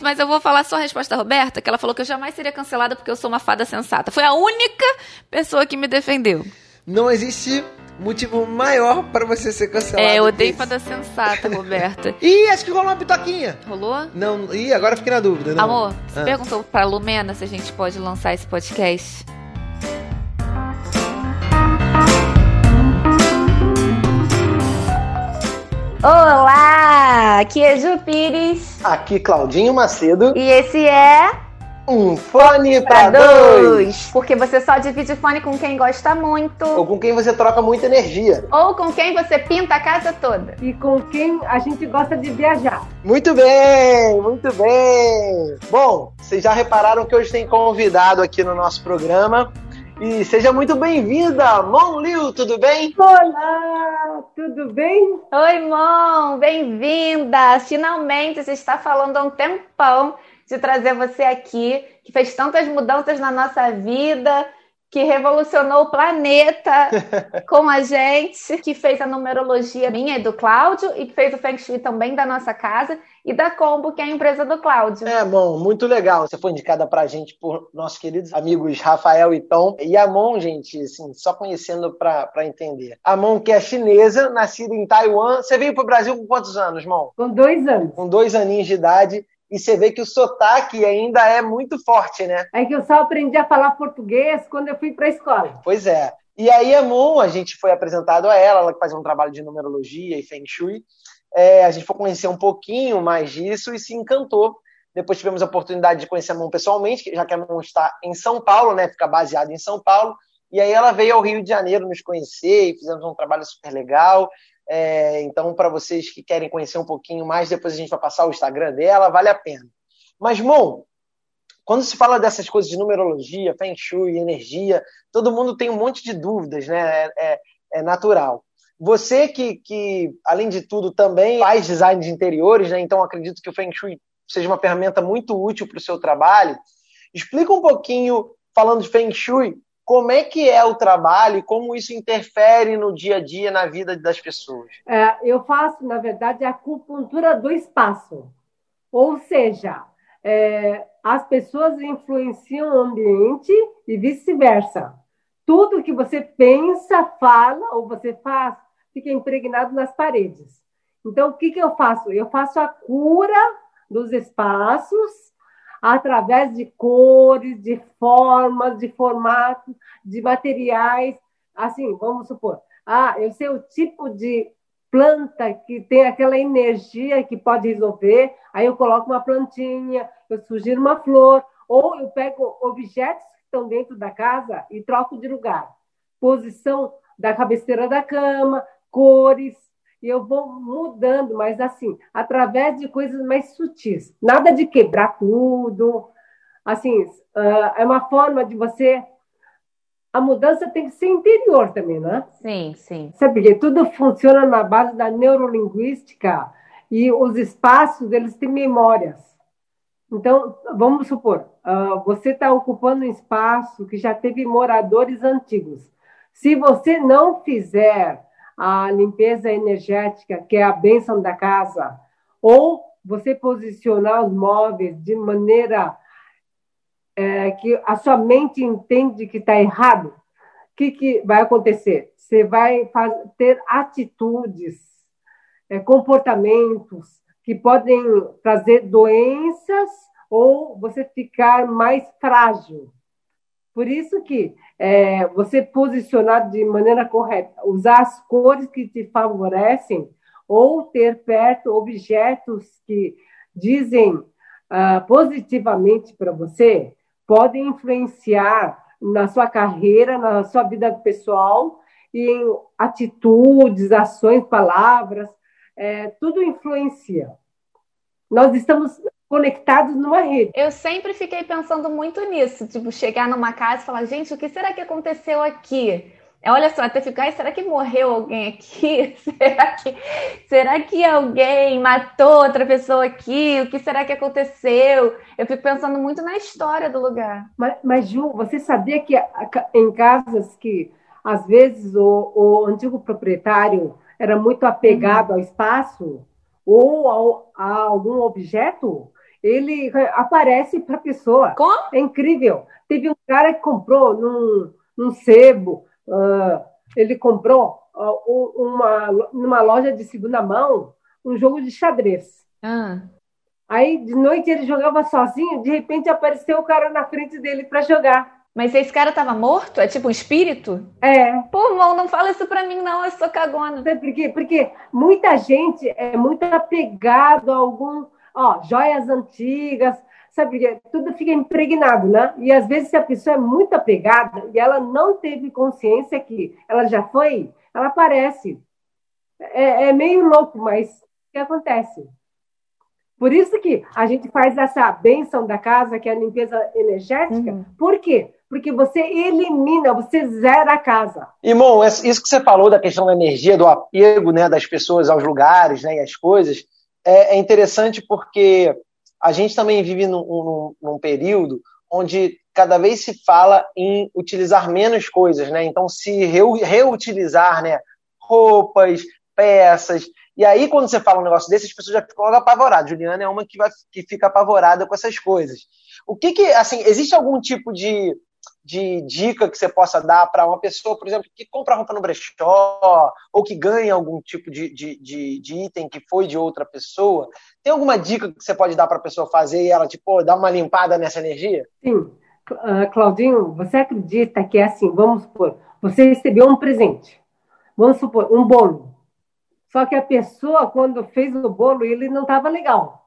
Mas eu vou falar só a resposta da Roberta, que ela falou que eu jamais seria cancelada porque eu sou uma fada sensata. Foi a única pessoa que me defendeu. Não existe motivo maior para você ser cancelado. É, eu odeio fada sensata, Roberta. Ih, acho que rolou uma pitoquinha. Rolou? Não, ih, agora fiquei na dúvida. Não. Amor, você ah. perguntou pra Lumena se a gente pode lançar esse podcast? Olá, aqui é Ju Pires. Aqui Claudinho Macedo. E esse é um fone para dois. Porque você só divide fone com quem gosta muito. Ou com quem você troca muita energia. Ou com quem você pinta a casa toda. E com quem a gente gosta de viajar. Muito bem, muito bem. Bom, vocês já repararam que hoje tem convidado aqui no nosso programa. E seja muito bem-vinda, Mon Liu, tudo bem? Olá, tudo bem? Oi, Mon, bem-vinda! Finalmente você está falando há um tempão de trazer você aqui, que fez tantas mudanças na nossa vida, que revolucionou o planeta com a gente, que fez a numerologia minha e do Cláudio, e que fez o Feng Shui também da nossa casa, e da Combo, que é a empresa do Cláudio. É, bom, muito legal. Você foi indicada pra gente por nossos queridos amigos Rafael e Tom. E a Mon, gente, assim, só conhecendo pra, entender. A Mon, que é chinesa, nascida em Taiwan. Você veio pro Brasil com quantos anos, Mon? Com dois anos. Com dois aninhos de idade e você vê que o sotaque ainda é muito forte, né? É que eu só aprendi a falar português quando eu fui para a escola. Pois é. E aí a Moon, a gente foi apresentado a ela, ela que faz um trabalho de numerologia e Feng Shui. É, a gente foi conhecer um pouquinho mais disso e se encantou. Depois tivemos a oportunidade de conhecer a Moon pessoalmente, já que a Moon está em São Paulo, né? Fica baseada em São Paulo. E aí ela veio ao Rio de Janeiro nos conhecer e fizemos um trabalho super legal. É, então, para vocês que querem conhecer um pouquinho mais, depois a gente vai passar o Instagram dela, vale a pena. Mas, Mon, quando se fala dessas coisas de numerologia, Feng Shui, energia, todo mundo tem um monte de dúvidas, né? É, é, é natural. Você que, que, além de tudo, também faz design de interiores, né? Então acredito que o Feng Shui seja uma ferramenta muito útil para o seu trabalho. Explica um pouquinho, falando de Feng Shui, como é que é o trabalho e como isso interfere no dia a dia, na vida das pessoas? É, eu faço, na verdade, a acupuntura do espaço. Ou seja, é, as pessoas influenciam o ambiente e vice-versa. Tudo que você pensa, fala ou você faz fica impregnado nas paredes. Então, o que, que eu faço? Eu faço a cura dos espaços através de cores, de formas, de formatos, de materiais. Assim, vamos supor, ah, eu sei o tipo de planta que tem aquela energia que pode resolver, aí eu coloco uma plantinha, eu sugiro uma flor, ou eu pego objetos que estão dentro da casa e troco de lugar. Posição da cabeceira da cama, cores, e eu vou mudando, mas assim, através de coisas mais sutis. Nada de quebrar tudo. Assim, uh, é uma forma de você. A mudança tem que ser interior também, né? Sim, sim. Sabe porque tudo funciona na base da neurolinguística e os espaços, eles têm memórias. Então, vamos supor, uh, você está ocupando um espaço que já teve moradores antigos. Se você não fizer a limpeza energética, que é a bênção da casa, ou você posicionar os móveis de maneira é, que a sua mente entende que está errado, o que, que vai acontecer? Você vai ter atitudes, é, comportamentos que podem trazer doenças ou você ficar mais frágil. Por isso que é, você posicionar de maneira correta, usar as cores que te favorecem ou ter perto objetos que dizem uh, positivamente para você, podem influenciar na sua carreira, na sua vida pessoal e em atitudes, ações, palavras, é, tudo influencia. Nós estamos conectados numa rede. Eu sempre fiquei pensando muito nisso, tipo, chegar numa casa e falar, gente, o que será que aconteceu aqui? É, olha só, até ficar, será que morreu alguém aqui? Será que, será que alguém matou outra pessoa aqui? O que será que aconteceu? Eu fico pensando muito na história do lugar. Mas, mas Ju, você sabia que em casas que às vezes o, o antigo proprietário era muito apegado uhum. ao espaço ou ao, a algum objeto, ele aparece para a pessoa. Como? É incrível. Teve um cara que comprou num, num sebo, uh, ele comprou uh, uma, numa loja de segunda mão um jogo de xadrez. Ah. Aí de noite ele jogava sozinho, de repente apareceu o cara na frente dele para jogar. Mas esse cara tava morto? É tipo um espírito? É. Pô, irmão, não fala isso pra mim, não, eu sou cagona. Sabe por quê? Porque muita gente é muito apegado a algum, ó, joias antigas, sabe? Tudo fica impregnado, né? E às vezes, se a pessoa é muito apegada e ela não teve consciência que ela já foi, ela aparece. É, é meio louco, mas o que acontece? Por isso que a gente faz essa benção da casa, que é a limpeza energética. Uhum. Por quê? Porque você elimina, você zera a casa. Irmão, isso que você falou da questão da energia, do apego né, das pessoas aos lugares né, e às coisas, é, é interessante porque a gente também vive num, num, num, período onde cada vez se fala em utilizar menos coisas, né? Então, se reu, reutilizar né, roupas, peças, e aí, quando você fala um negócio desse, as pessoas já ficam apavoradas. Juliana é uma que, vai, que fica apavorada com essas coisas. O que que, assim, existe algum tipo de, de dica que você possa dar para uma pessoa, por exemplo, que compra roupa no brechó ou que ganha algum tipo de, de, de, de item que foi de outra pessoa? Tem alguma dica que você pode dar para a pessoa fazer e ela, tipo, dar uma limpada nessa energia? Sim. Uh, Claudinho, você acredita que é assim, vamos supor, você recebeu um presente, vamos supor, um bolo. Só que a pessoa, quando fez o bolo, ele não estava legal.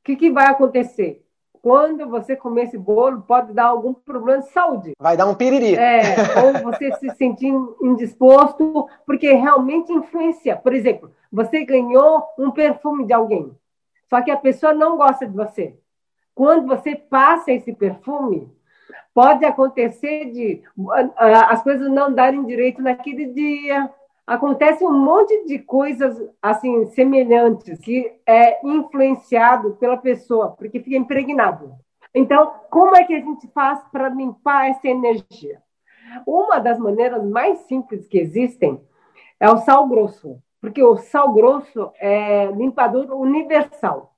O que, que vai acontecer? Quando você comer esse bolo, pode dar algum problema de saúde. Vai dar um piriri. É, ou você se sentir indisposto, porque realmente influencia. Por exemplo, você ganhou um perfume de alguém, só que a pessoa não gosta de você. Quando você passa esse perfume, pode acontecer de as coisas não darem direito naquele dia, acontece um monte de coisas assim semelhantes que é influenciado pela pessoa, porque fica impregnado. Então, como é que a gente faz para limpar essa energia? Uma das maneiras mais simples que existem é o sal grosso, porque o sal grosso é limpador universal.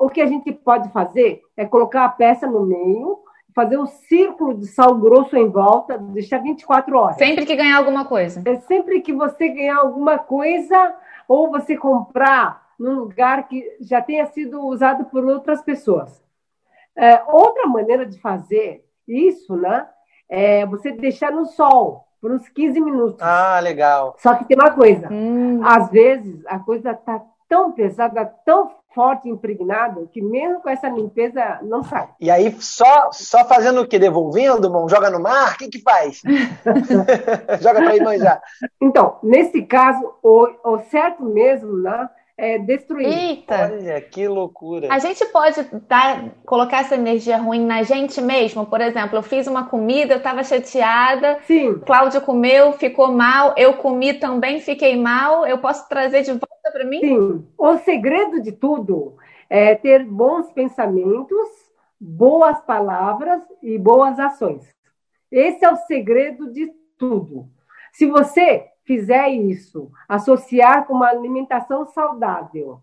O que a gente pode fazer é colocar a peça no meio, fazer um círculo de sal grosso em volta, deixar 24 horas. Sempre que ganhar alguma coisa. É sempre que você ganhar alguma coisa ou você comprar num lugar que já tenha sido usado por outras pessoas. É, outra maneira de fazer isso, né? É você deixar no sol por uns 15 minutos. Ah, legal. Só que tem uma coisa. Hum. Às vezes a coisa está tão pesada, tão forte, impregnado, que mesmo com essa limpeza não sai. E aí, só, só fazendo o quê? Devolvendo, irmão? Joga no mar? O que que faz? Joga para ir manjar. Então, nesse caso, o, o certo mesmo, né? É, destruir. Eita! Olha, que loucura. A gente pode dar, colocar essa energia ruim na gente mesmo? Por exemplo, eu fiz uma comida, eu estava chateada. Sim. Cláudio comeu, ficou mal. Eu comi também, fiquei mal. Eu posso trazer de volta para mim? Sim. O segredo de tudo é ter bons pensamentos, boas palavras e boas ações. Esse é o segredo de tudo. Se você fizer isso, associar com uma alimentação saudável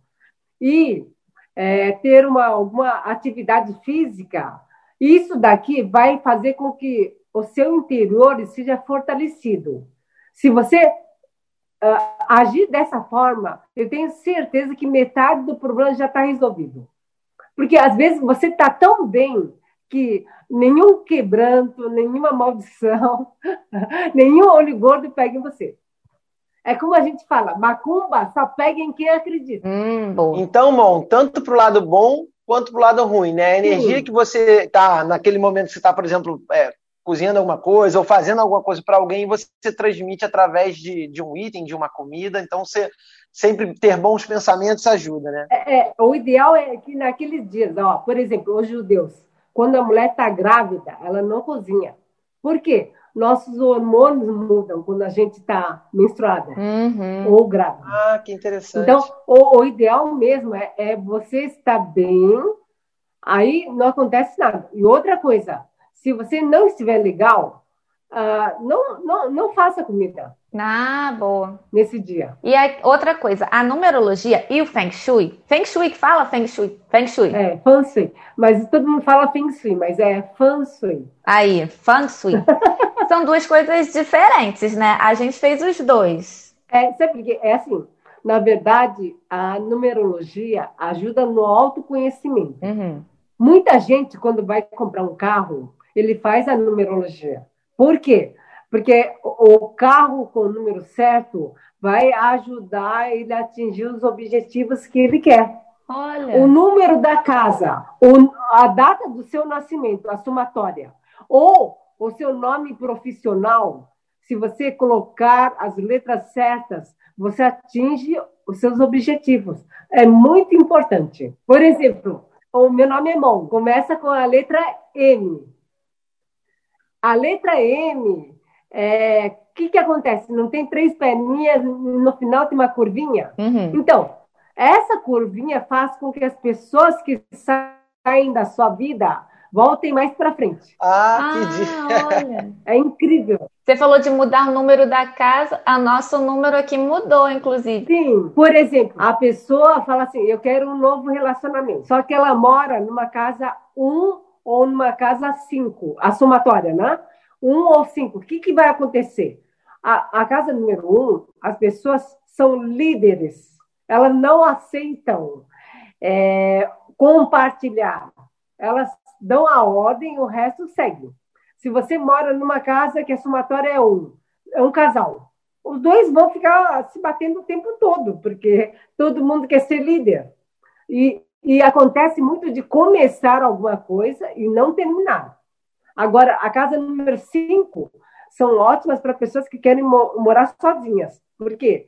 e é, ter uma, alguma atividade física, isso daqui vai fazer com que o seu interior seja fortalecido. Se você uh, agir dessa forma, eu tenho certeza que metade do problema já está resolvido. Porque às vezes você está tão bem que nenhum quebranto, nenhuma maldição, nenhum olho gordo pega em você. É como a gente fala, macumba só pega em quem acredita. Hum, então, Mon, tanto para o lado bom quanto para o lado ruim, né? A energia Sim. que você está, naquele momento que você está, por exemplo, é, cozinhando alguma coisa ou fazendo alguma coisa para alguém, você transmite através de, de um item, de uma comida. Então, você sempre ter bons pensamentos ajuda, né? É, é, o ideal é que naqueles dias, ó, por exemplo, os judeus, quando a mulher está grávida, ela não cozinha. Por quê? Nossos hormônios mudam quando a gente está menstruada uhum. ou grávida. Ah, que interessante. Então, o, o ideal mesmo é, é, você estar bem, aí não acontece nada. E outra coisa, se você não estiver legal, uh, não, não, não faça comida. Ah, boa. Nesse dia. E outra coisa, a numerologia e o Feng Shui. Feng Shui que fala Feng Shui. Feng Shui. É, Feng Shui. Mas todo mundo fala Feng Shui, mas é Feng Shui. Aí, Feng Shui. São duas coisas diferentes, né? A gente fez os dois. É, sabe porque é assim, na verdade, a numerologia ajuda no autoconhecimento. Uhum. Muita gente, quando vai comprar um carro, ele faz a numerologia. Por quê? Porque o carro com o número certo vai ajudar ele a atingir os objetivos que ele quer. Olha. O número da casa, a data do seu nascimento, a somatória, ou o seu nome profissional, se você colocar as letras certas, você atinge os seus objetivos. É muito importante. Por exemplo, o meu nome é Mon, começa com a letra M. A letra M, o é, que, que acontece? Não tem três perninhas, no final tem uma curvinha? Uhum. Então, essa curvinha faz com que as pessoas que saem da sua vida Voltem mais para frente. Ah, que olha. É incrível. Você falou de mudar o número da casa, a nosso número aqui mudou, inclusive. Sim. Por exemplo, a pessoa fala assim: eu quero um novo relacionamento. Só que ela mora numa casa 1 ou numa casa 5, a somatória, né? 1 ou 5. O que, que vai acontecer? A, a casa número 1, as pessoas são líderes. Elas não aceitam é, compartilhar. Elas dão a ordem, o resto segue. Se você mora numa casa que a somatória é um, é um casal, os dois vão ficar se batendo o tempo todo, porque todo mundo quer ser líder. E, e acontece muito de começar alguma coisa e não terminar. Agora, a casa número 5 são ótimas para pessoas que querem mo morar sozinhas. Por quê?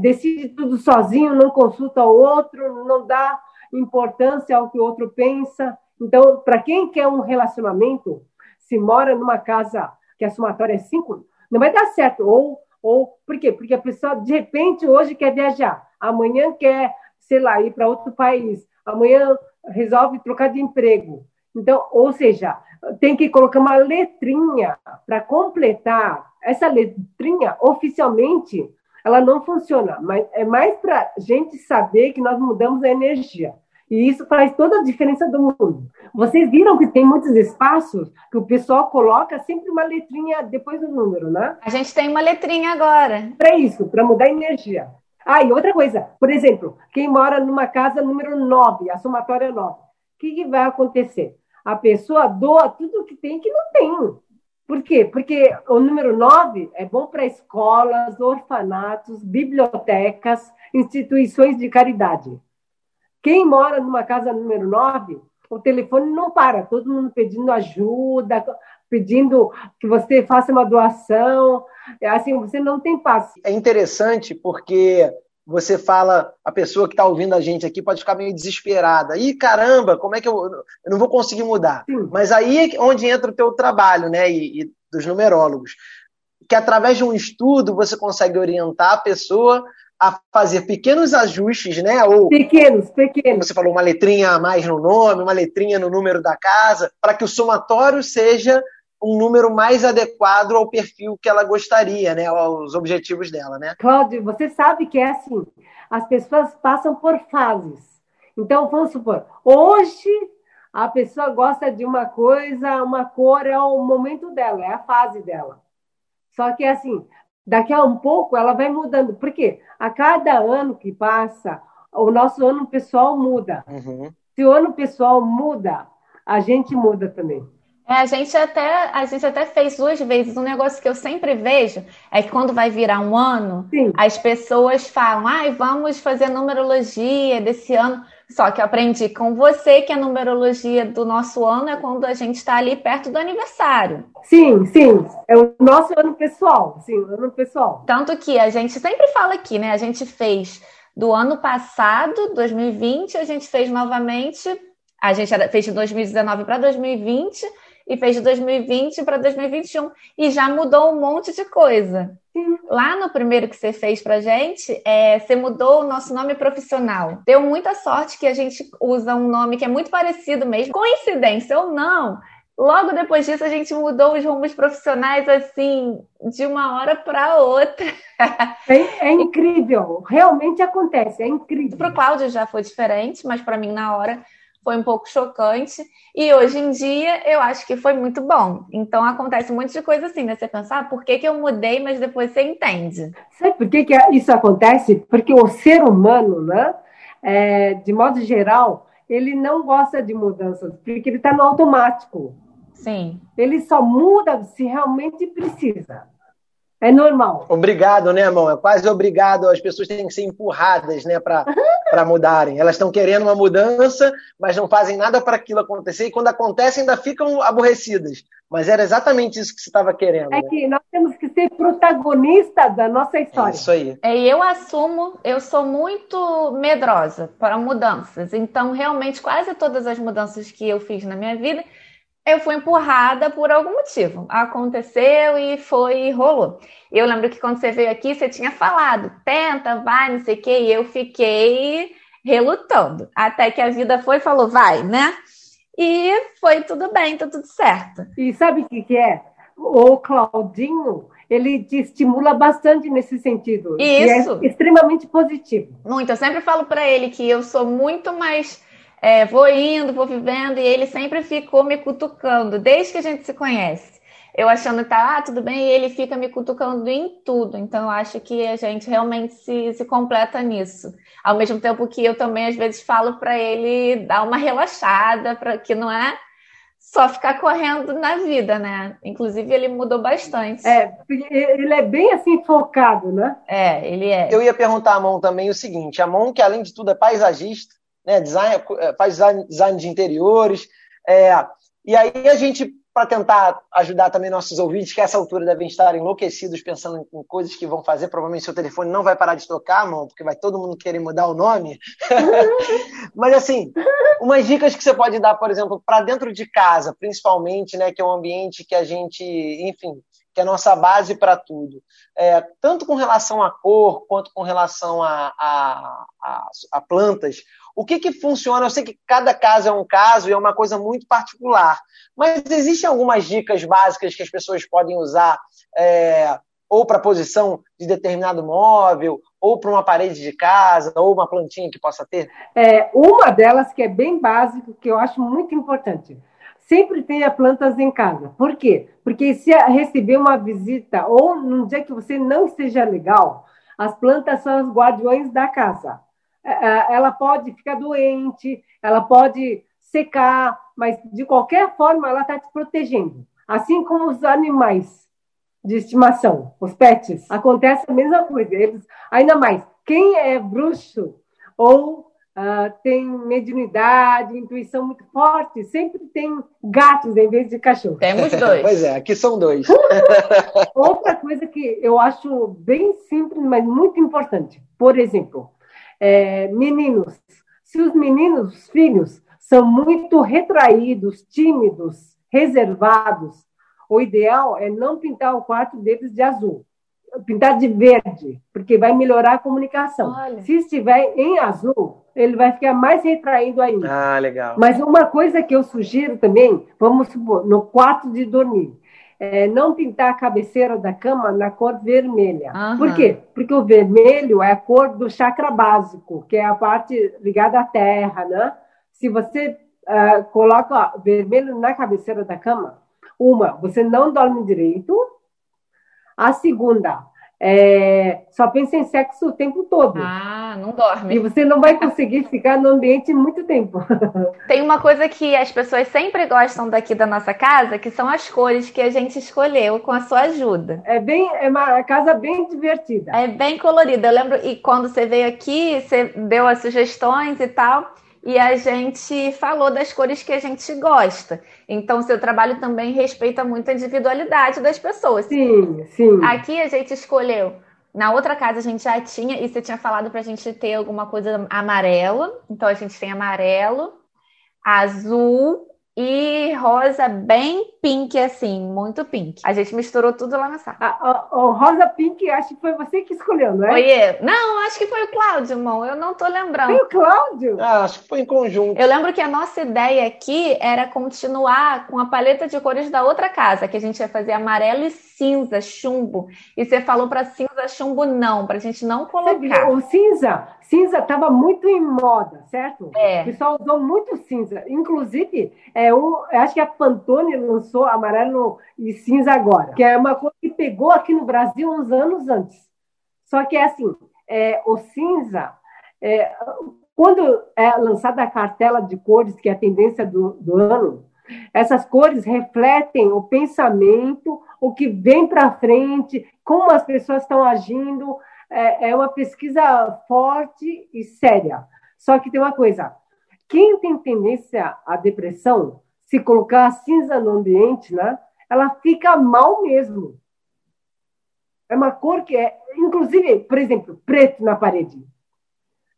Decide tudo sozinho, não consulta o outro, não dá importância ao que o outro pensa. Então, para quem quer um relacionamento, se mora numa casa que a somatória é 5, não vai dar certo. Ou, ou por quê? Porque a pessoa, de repente, hoje quer viajar, amanhã quer, sei lá, ir para outro país, amanhã resolve trocar de emprego. Então, ou seja, tem que colocar uma letrinha para completar. Essa letrinha, oficialmente, ela não funciona, mas é mais para a gente saber que nós mudamos a energia. E isso faz toda a diferença do mundo. Vocês viram que tem muitos espaços que o pessoal coloca sempre uma letrinha depois do número, né? A gente tem uma letrinha agora. Para isso, para mudar a energia. Ah, e outra coisa, por exemplo, quem mora numa casa número 9, a somatória 9, o que, que vai acontecer? A pessoa doa tudo que tem que não tem. Por quê? Porque o número 9 é bom para escolas, orfanatos, bibliotecas, instituições de caridade. Quem mora numa casa número 9, o telefone não para, todo mundo pedindo ajuda, pedindo que você faça uma doação. Assim, você não tem paz. É interessante porque você fala, a pessoa que está ouvindo a gente aqui pode ficar meio desesperada. Ih, caramba, como é que eu, eu não vou conseguir mudar? Sim. Mas aí é onde entra o teu trabalho, né? E, e dos numerólogos. Que através de um estudo você consegue orientar a pessoa a fazer pequenos ajustes, né? Ou pequenos, pequenos. Você falou uma letrinha a mais no nome, uma letrinha no número da casa, para que o somatório seja um número mais adequado ao perfil que ela gostaria, né? Aos objetivos dela, né? Cláudio, você sabe que é assim, as pessoas passam por fases. Então, vamos supor, hoje a pessoa gosta de uma coisa, uma cor é o momento dela, é a fase dela. Só que assim, daqui a um pouco ela vai mudando. Por quê? A cada ano que passa, o nosso ano pessoal muda. Uhum. Se o ano pessoal muda, a gente muda também. É, a gente até a gente até fez duas vezes. Um negócio que eu sempre vejo é que quando vai virar um ano, Sim. as pessoas falam: "Ai, vamos fazer numerologia desse ano". Só que eu aprendi com você que a numerologia do nosso ano é quando a gente está ali perto do aniversário. Sim, sim. É o nosso ano pessoal. Sim, ano pessoal. Tanto que a gente sempre fala aqui, né? A gente fez do ano passado, 2020, a gente fez novamente. A gente fez de 2019 para 2020 e fez de 2020 para 2021 e já mudou um monte de coisa. Sim. Lá no primeiro que você fez pra gente, é, você mudou o nosso nome profissional. Deu muita sorte que a gente usa um nome que é muito parecido mesmo. Coincidência ou não, Logo depois disso, a gente mudou os rumos profissionais assim, de uma hora para outra. É, é, incrível, realmente acontece, é incrível. Para o Cláudio já foi diferente, mas para mim, na hora, foi um pouco chocante. E hoje em dia, eu acho que foi muito bom. Então, acontece um monte de coisa assim, né? Você pensar, ah, por que, que eu mudei, mas depois você entende. Sabe por que, que isso acontece? Porque o ser humano, né? É, de modo geral, ele não gosta de mudanças, porque ele está no automático. Sim. Ele só muda se realmente precisa. É normal. Obrigado, né, irmão? É quase obrigado. As pessoas têm que ser empurradas, né, para mudarem. Elas estão querendo uma mudança, mas não fazem nada para aquilo acontecer. E quando acontece, ainda ficam aborrecidas. Mas era exatamente isso que você estava querendo. É né? que nós temos que ser protagonistas da nossa história. É isso aí. É, eu assumo, eu sou muito medrosa para mudanças. Então, realmente, quase todas as mudanças que eu fiz na minha vida eu fui empurrada por algum motivo. Aconteceu e foi e rolou. Eu lembro que quando você veio aqui, você tinha falado, tenta, vai, não sei o quê, e eu fiquei relutando. Até que a vida foi e falou, vai, né? E foi tudo bem, tá tudo certo. E sabe o que, que é? O Claudinho, ele te estimula bastante nesse sentido. Isso. é extremamente positivo. Muito. Eu sempre falo para ele que eu sou muito mais é, vou indo, vou vivendo, e ele sempre ficou me cutucando, desde que a gente se conhece. Eu achando que tá, ah, tudo bem, e ele fica me cutucando em tudo. Então, eu acho que a gente realmente se, se completa nisso. Ao mesmo tempo que eu também, às vezes, falo para ele dar uma relaxada, para que não é só ficar correndo na vida, né? Inclusive, ele mudou bastante. É, ele é bem assim focado, né? É, ele é. Eu ia perguntar a Mon também o seguinte: a Mon, que além de tudo é paisagista, né, design, é, faz design, design de interiores. É, e aí a gente, para tentar ajudar também nossos ouvintes, que a essa altura devem estar enlouquecidos pensando em coisas que vão fazer, provavelmente seu telefone não vai parar de tocar, mão, porque vai todo mundo querer mudar o nome. Mas assim, umas dicas que você pode dar, por exemplo, para dentro de casa, principalmente, né, que é um ambiente que a gente, enfim, que é a nossa base para tudo. É, tanto com relação à cor, quanto com relação a, a, a, a plantas. O que, que funciona? Eu sei que cada caso é um caso e é uma coisa muito particular, mas existem algumas dicas básicas que as pessoas podem usar é, ou para posição de determinado móvel, ou para uma parede de casa, ou uma plantinha que possa ter? É, uma delas que é bem básica, que eu acho muito importante. Sempre tenha plantas em casa. Por quê? Porque se receber uma visita ou num dia que você não esteja legal, as plantas são os guardiões da casa. É, é, ela pode ficar doente, ela pode secar, mas de qualquer forma ela está te protegendo. Assim como os animais de estimação, os pets, acontece a mesma coisa. Eles, ainda mais, quem é bruxo ou uh, tem mediunidade, intuição muito forte, sempre tem gatos em vez de cachorro. Temos dois. pois é, aqui são dois. Outra coisa que eu acho bem simples, mas muito importante. Por exemplo, é, meninos. Se os meninos, os filhos, são muito retraídos, tímidos, reservados, o ideal é não pintar o quarto deles de azul. Pintar de verde, porque vai melhorar a comunicação. Olha. Se estiver em azul, ele vai ficar mais retraído ainda. Ah, legal. Mas uma coisa que eu sugiro também, vamos supor, no quarto de dormir, é, não pintar a cabeceira da cama na cor vermelha. Uhum. Por quê? Porque o vermelho é a cor do chakra básico, que é a parte ligada à terra, né? Se você uh, coloca vermelho na cabeceira da cama, uma, você não dorme direito. A segunda, é, só pensa em sexo o tempo todo. Ah, não dorme. E você não vai conseguir ficar no ambiente muito tempo. Tem uma coisa que as pessoas sempre gostam daqui da nossa casa, que são as cores que a gente escolheu com a sua ajuda. É bem, é uma casa bem divertida. É bem colorida. Eu lembro, e quando você veio aqui, você deu as sugestões e tal e a gente falou das cores que a gente gosta. Então, seu trabalho também respeita muito a individualidade das pessoas. Sim, sim. Aqui a gente escolheu. Na outra casa a gente já tinha, e você tinha falado para a gente ter alguma coisa amarela. Então a gente tem amarelo, azul e rosa bem pink, assim, muito pink. A gente misturou tudo lá na sala. Ah, o, rosa pink, acho que foi você que escolheu, não é? Oiê. Não, acho que foi o Cláudio, irmão. Eu não tô lembrando. Foi o Cláudio? Ah, acho que foi em conjunto. Eu lembro que a nossa ideia aqui era continuar com a paleta de cores da outra casa, que a gente ia fazer amarelo e cinza, chumbo. E você falou para cinza, chumbo não, pra gente não colocar. O cinza, cinza estava muito em moda, certo? É. O pessoal usou muito cinza. Inclusive, é um, acho que a Pantone lançou amarelo e cinza agora, que é uma coisa que pegou aqui no Brasil uns anos antes. Só que é assim, é, o cinza, é, quando é lançada a cartela de cores, que é a tendência do, do ano, essas cores refletem o pensamento, o que vem para frente, como as pessoas estão agindo. É, é uma pesquisa forte e séria. Só que tem uma coisa: quem tem tendência à depressão, se colocar a cinza no ambiente, né, ela fica mal mesmo. É uma cor que é, inclusive, por exemplo, preto na parede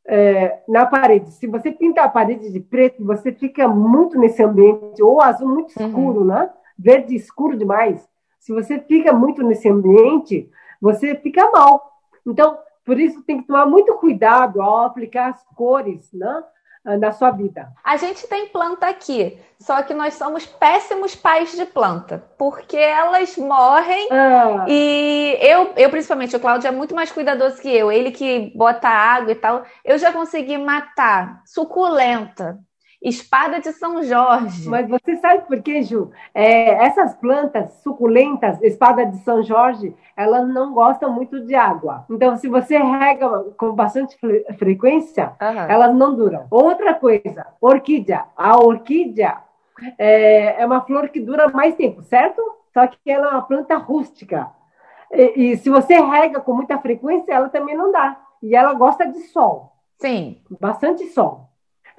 é, na parede. Se você pinta a parede de preto, você fica muito nesse ambiente, ou azul muito uhum. escuro, uhum. né? Verde escuro demais. Se você fica muito nesse ambiente, você fica mal. Então, por isso tem que tomar muito cuidado ao aplicar as cores, né? na sua vida? A gente tem planta aqui, só que nós somos péssimos pais de planta, porque elas morrem ah. e eu, eu principalmente, o Cláudio é muito mais cuidadoso que eu, ele que bota água e tal. Eu já consegui matar suculenta, Espada de São Jorge. Mas você sabe por quê, Ju? É, essas plantas suculentas, espada de São Jorge, elas não gostam muito de água. Então, se você rega com bastante fre frequência, uhum. elas não duram. Outra coisa, orquídea. A orquídea é, é uma flor que dura mais tempo, certo? Só que ela é uma planta rústica. E, e se você rega com muita frequência, ela também não dá. E ela gosta de sol. Sim. Bastante sol.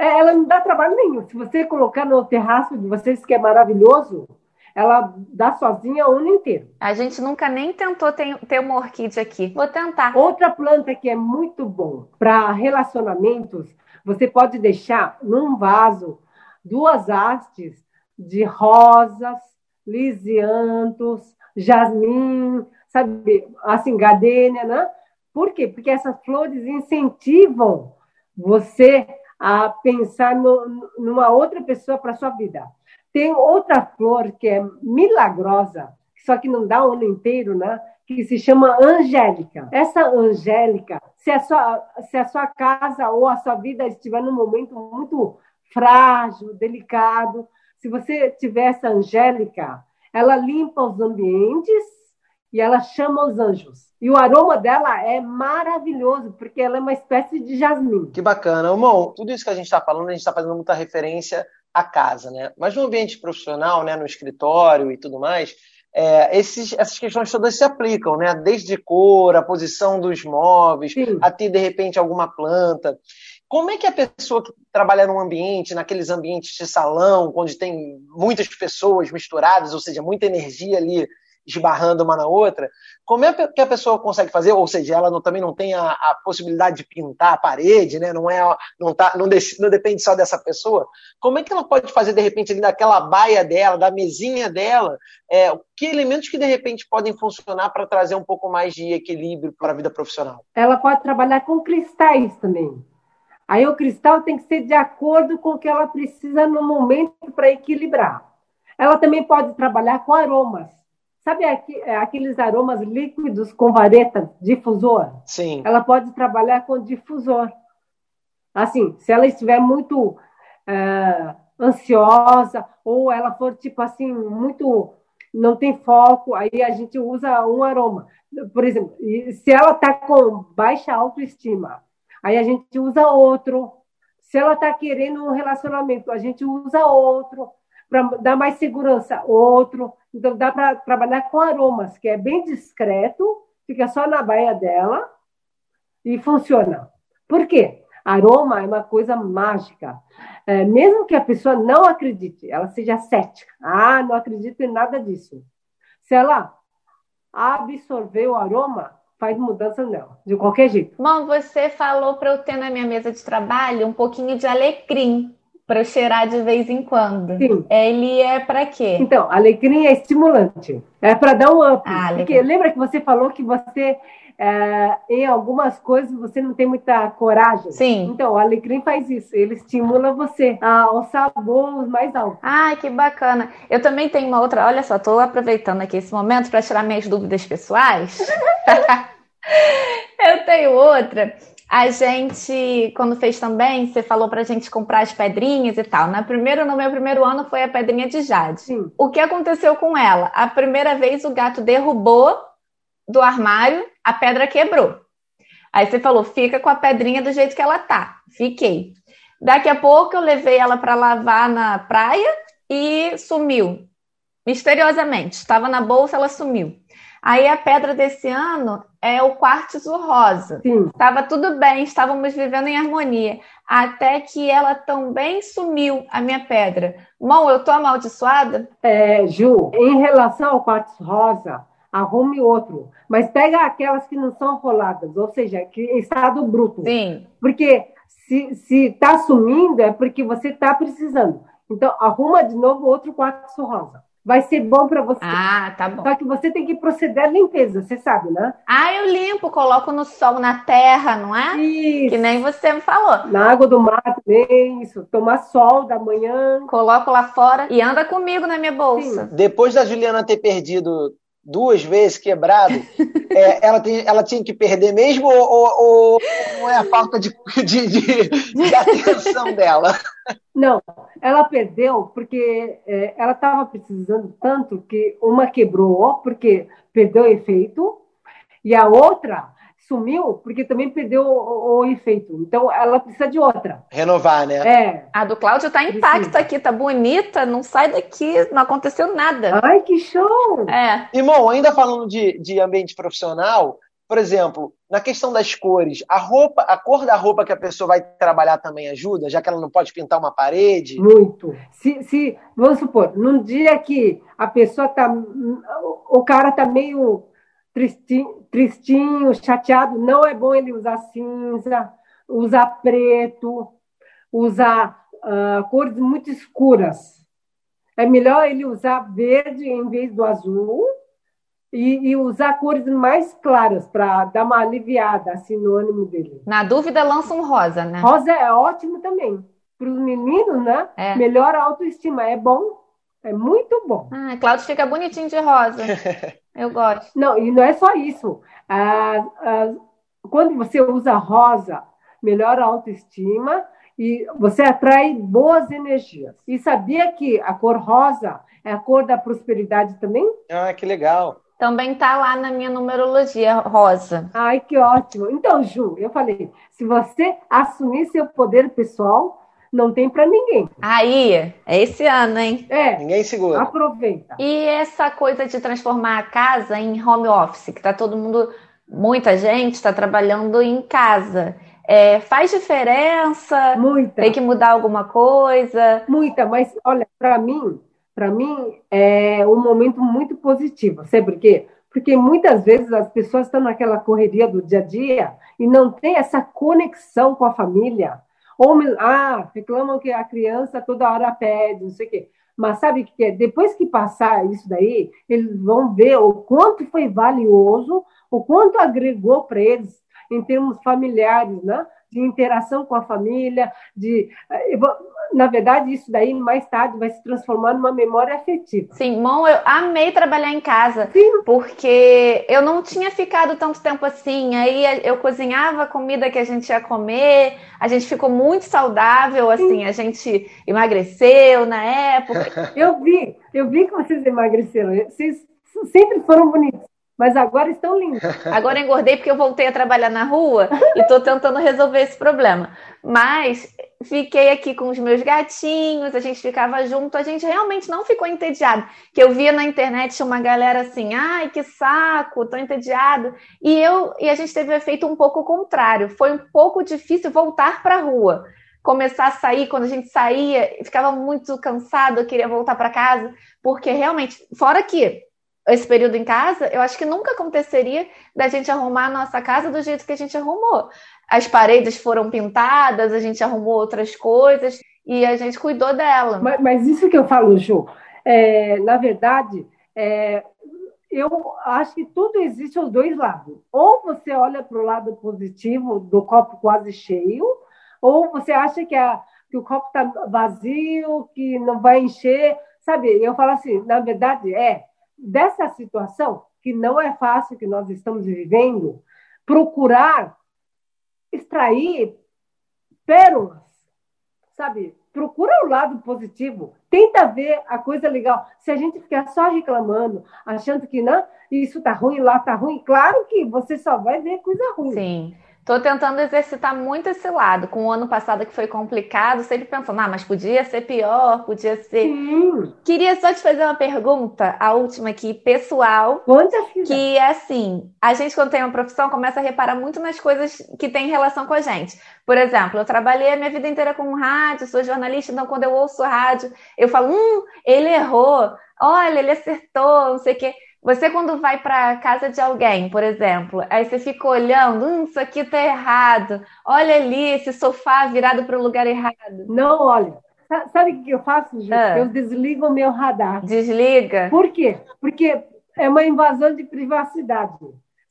É, ela não dá trabalho nenhum. Se você colocar no terraço de vocês, que é maravilhoso, ela dá sozinha o ano inteiro. A gente nunca nem tentou ter, ter uma orquídea aqui. Vou tentar. Outra planta que é muito bom para relacionamentos, você pode deixar num vaso duas hastes de rosas, lisiantos, jasmim, sabe, assim, gadênia, né? Por quê? Porque essas flores incentivam você a pensar no, numa outra pessoa para sua vida. Tem outra flor que é milagrosa, só que não dá o ano inteiro, né? Que se chama Angélica. Essa Angélica, se a sua, se a sua casa ou a sua vida estiver num momento muito frágil, delicado, se você tiver essa Angélica, ela limpa os ambientes e ela chama os anjos. E o aroma dela é maravilhoso, porque ela é uma espécie de jasmim. Que bacana. Irmão, tudo isso que a gente está falando, a gente está fazendo muita referência à casa, né? Mas no ambiente profissional, né, no escritório e tudo mais, é, esses, essas questões todas se aplicam, né? Desde cor, a posição dos móveis, Sim. até de repente alguma planta. Como é que a pessoa que trabalha num ambiente, naqueles ambientes de salão, onde tem muitas pessoas misturadas, ou seja, muita energia ali esbarrando uma na outra, como é que a pessoa consegue fazer? Ou seja, ela não, também não tem a, a, possibilidade de pintar a parede, né? não, é, não, tá, não, de, não, depende só dessa pessoa. Como é que ela pode fazer, de repente, ali daquela baia dela, da mesinha dela, é, que elementos que, de repente, podem funcionar para trazer um pouco mais de equilíbrio para a vida profissional? Ela pode trabalhar com cristais também. Aí o cristal tem que ser de acordo com o que ela precisa no momento para equilibrar. Ela também pode trabalhar com aromas. Sabe é, aqueles aromas líquidos com vareta, difusor? Sim. Ela pode trabalhar com difusor. Assim, se ela estiver muito é, ansiosa ou ela for tipo assim muito não tem foco, aí a gente usa um aroma. Por exemplo, se ela está com baixa autoestima, aí a gente usa outro. Se ela está querendo um relacionamento, a gente usa outro para dar mais segurança, outro. Então, dá para trabalhar com aromas, que é bem discreto, fica só na baia dela e funciona. Por quê? Aroma é uma coisa mágica. É, mesmo que a pessoa não acredite, ela seja cética. Ah, não acredito em nada disso. Se ela absorver o aroma, faz mudança nela, de qualquer jeito. Bom, você falou para eu ter na minha mesa de trabalho um pouquinho de alecrim para eu cheirar de vez em quando. Sim. Ele é para quê? Então, alecrim é estimulante. É para dar um up. Ah, Porque lembra que você falou que você, é, em algumas coisas, você não tem muita coragem? Sim. Então, o alecrim faz isso. Ele estimula você a alçar voos mais altos. Ai, que bacana. Eu também tenho uma outra. Olha só, estou aproveitando aqui esse momento para tirar minhas dúvidas pessoais. eu tenho outra. A gente, quando fez também, você falou pra gente comprar as pedrinhas e tal. Na primeira, no meu primeiro ano foi a pedrinha de Jade. Sim. O que aconteceu com ela? A primeira vez o gato derrubou do armário, a pedra quebrou. Aí você falou, fica com a pedrinha do jeito que ela tá. Fiquei. Daqui a pouco eu levei ela para lavar na praia e sumiu. Misteriosamente. Estava na bolsa, ela sumiu. Aí a pedra desse ano é o quartzo rosa. Sim. Estava tudo bem, estávamos vivendo em harmonia. Até que ela também sumiu, a minha pedra. Mão, eu tô amaldiçoada? É, Ju, em relação ao quartzo rosa, arrume outro. Mas pega aquelas que não são roladas, ou seja, que em estado bruto. Sim. Porque se, se tá sumindo, é porque você tá precisando. Então, arruma de novo outro quartzo rosa. Vai ser bom para você. Ah, tá bom. Só que você tem que proceder à limpeza, você sabe, né? Ah, eu limpo, coloco no sol, na terra, não é? Que Isso. nem você me falou. Na água do mar também, isso. Tomar sol da manhã. Coloco lá fora e anda comigo na minha bolsa. Depois da Juliana ter perdido duas vezes, quebrado, é, ela, tem- ela tinha que perder mesmo ou, ou- ou é a falta de, de, de- de atenção dela? Não, ela perdeu porque é, ela estava precisando tanto que uma quebrou porque perdeu efeito e a outra sumiu porque também perdeu o, o efeito. Então ela precisa de outra. Renovar, né? É. A do Cláudio tá intacta aqui, tá bonita, não sai daqui, não aconteceu nada. Ai, que show! É. Irmão, ainda falando de, de ambiente profissional, por exemplo, na questão das cores, a roupa, a cor da roupa que a pessoa vai trabalhar também ajuda, já que ela não pode pintar uma parede. Muito. Se, se, vamos supor, num dia que a pessoa tá. O cara tá meio tristinho, tristinho, chateado, não é bom ele usar cinza, usar preto, usar ah, cores muito escuras. É melhor ele usar verde em vez do azul e, e usar cores mais claras para dar uma aliviada assim no ânimo dele. Na dúvida, lança um rosa, né? Rosa é ótimo também. Para os meninos, né? É. Melhora a autoestima. É bom. É muito bom. Ah, Cláudio fica bonitinho de rosa. Eu gosto. Não, e não é só isso. Ah, ah, quando você usa rosa, melhora a autoestima e você atrai boas energias. E sabia que a cor rosa é a cor da prosperidade também? Ah, que legal. Também tá lá na minha numerologia rosa. Ai, que ótimo. Então, Ju, eu falei, se você assumir seu poder pessoal, não tem para ninguém. Aí, é esse ano, hein? É, Ninguém segura. aproveita. E essa coisa de transformar a casa em home office, que tá todo mundo, muita gente está trabalhando em casa. É, faz diferença? Muita. Tem que mudar alguma coisa? Muita, mas olha, para mim, para mim é um momento muito positivo. Sabe por quê? Porque muitas vezes as pessoas estão naquela correria do dia a dia e não tem essa conexão com a família. Me- ah, reclamam que a criança toda hora pede, não sei o quê. Mas sabe o que é? Depois que passar isso daí, eles vão ver o quanto foi valioso, o quanto agregou para eles em termos familiares, né? De interação com a família, de eh, na verdade, isso daí mais tarde vai se transformar numa memória afetiva. Sim, bom, eu amei trabalhar em casa, Sim. porque eu não tinha ficado tanto tempo assim. Aí eu cozinhava a comida que a gente ia comer, a gente ficou muito saudável, assim, a gente emagreceu na época. Eu vi, eu vi que vocês emagreceram. Vocês sempre foram bonitos, mas agora estão lindos. Agora engordei porque eu voltei a trabalhar na rua e estou tentando resolver esse problema. Mas fiquei aqui com os meus gatinhos, a gente ficava junto, a gente realmente não ficou entediado. Que eu via na internet uma galera assim, ai, que saco, tô entediado. E eu e a gente teve o efeito um pouco contrário. Foi um pouco difícil voltar para a rua. Começar a sair, quando a gente saía, ficava muito cansado, eu queria voltar para casa, porque realmente, fora que esse período em casa, eu acho que nunca aconteceria da gente arrumar a nossa casa do jeito que a gente arrumou. As paredes foram pintadas, a gente arrumou outras coisas. e a gente cuidou dela. Mas, mas isso que eu falo, Ju, é, na verdade, é, eu acho que tudo existe aos dois lados. Ou você olha para o lado positivo do copo quase cheio, ou você acha que, a, que o copo está vazio, que não vai encher. Sabe, eu falo assim, na verdade, é dessa situação, que não é fácil que nós estamos vivendo, procurar extrair pérolas, sabe? Procura o lado positivo, tenta ver a coisa legal. Se a gente ficar só reclamando, achando que não, isso tá ruim, lá tá ruim, claro que você só vai ver coisa ruim. Sim. Estou tentando exercitar muito esse lado. Com o ano passado que foi complicado, sempre pensando, ah, mas podia ser pior, podia ser. Sim. Queria só te fazer uma pergunta, a última aqui, pessoal. Conta, filha. Que é assim: a gente, quando tem uma profissão, começa a reparar muito nas coisas que têm relação com a gente. Por exemplo, eu trabalhei a minha vida inteira com rádio, sou jornalista, então quando eu ouço rádio, eu falo, hum, ele errou, olha, ele acertou, não sei o quê. Você, quando vai para casa de alguém, por exemplo, aí você fica olhando, hum, isso aqui tá errado. Olha ali, esse sofá virado para o lugar errado. Não, olha. Sabe o que eu faço, Ju? Ah. Eu desligo o meu radar. Desliga? Por quê? Porque é uma invasão de privacidade.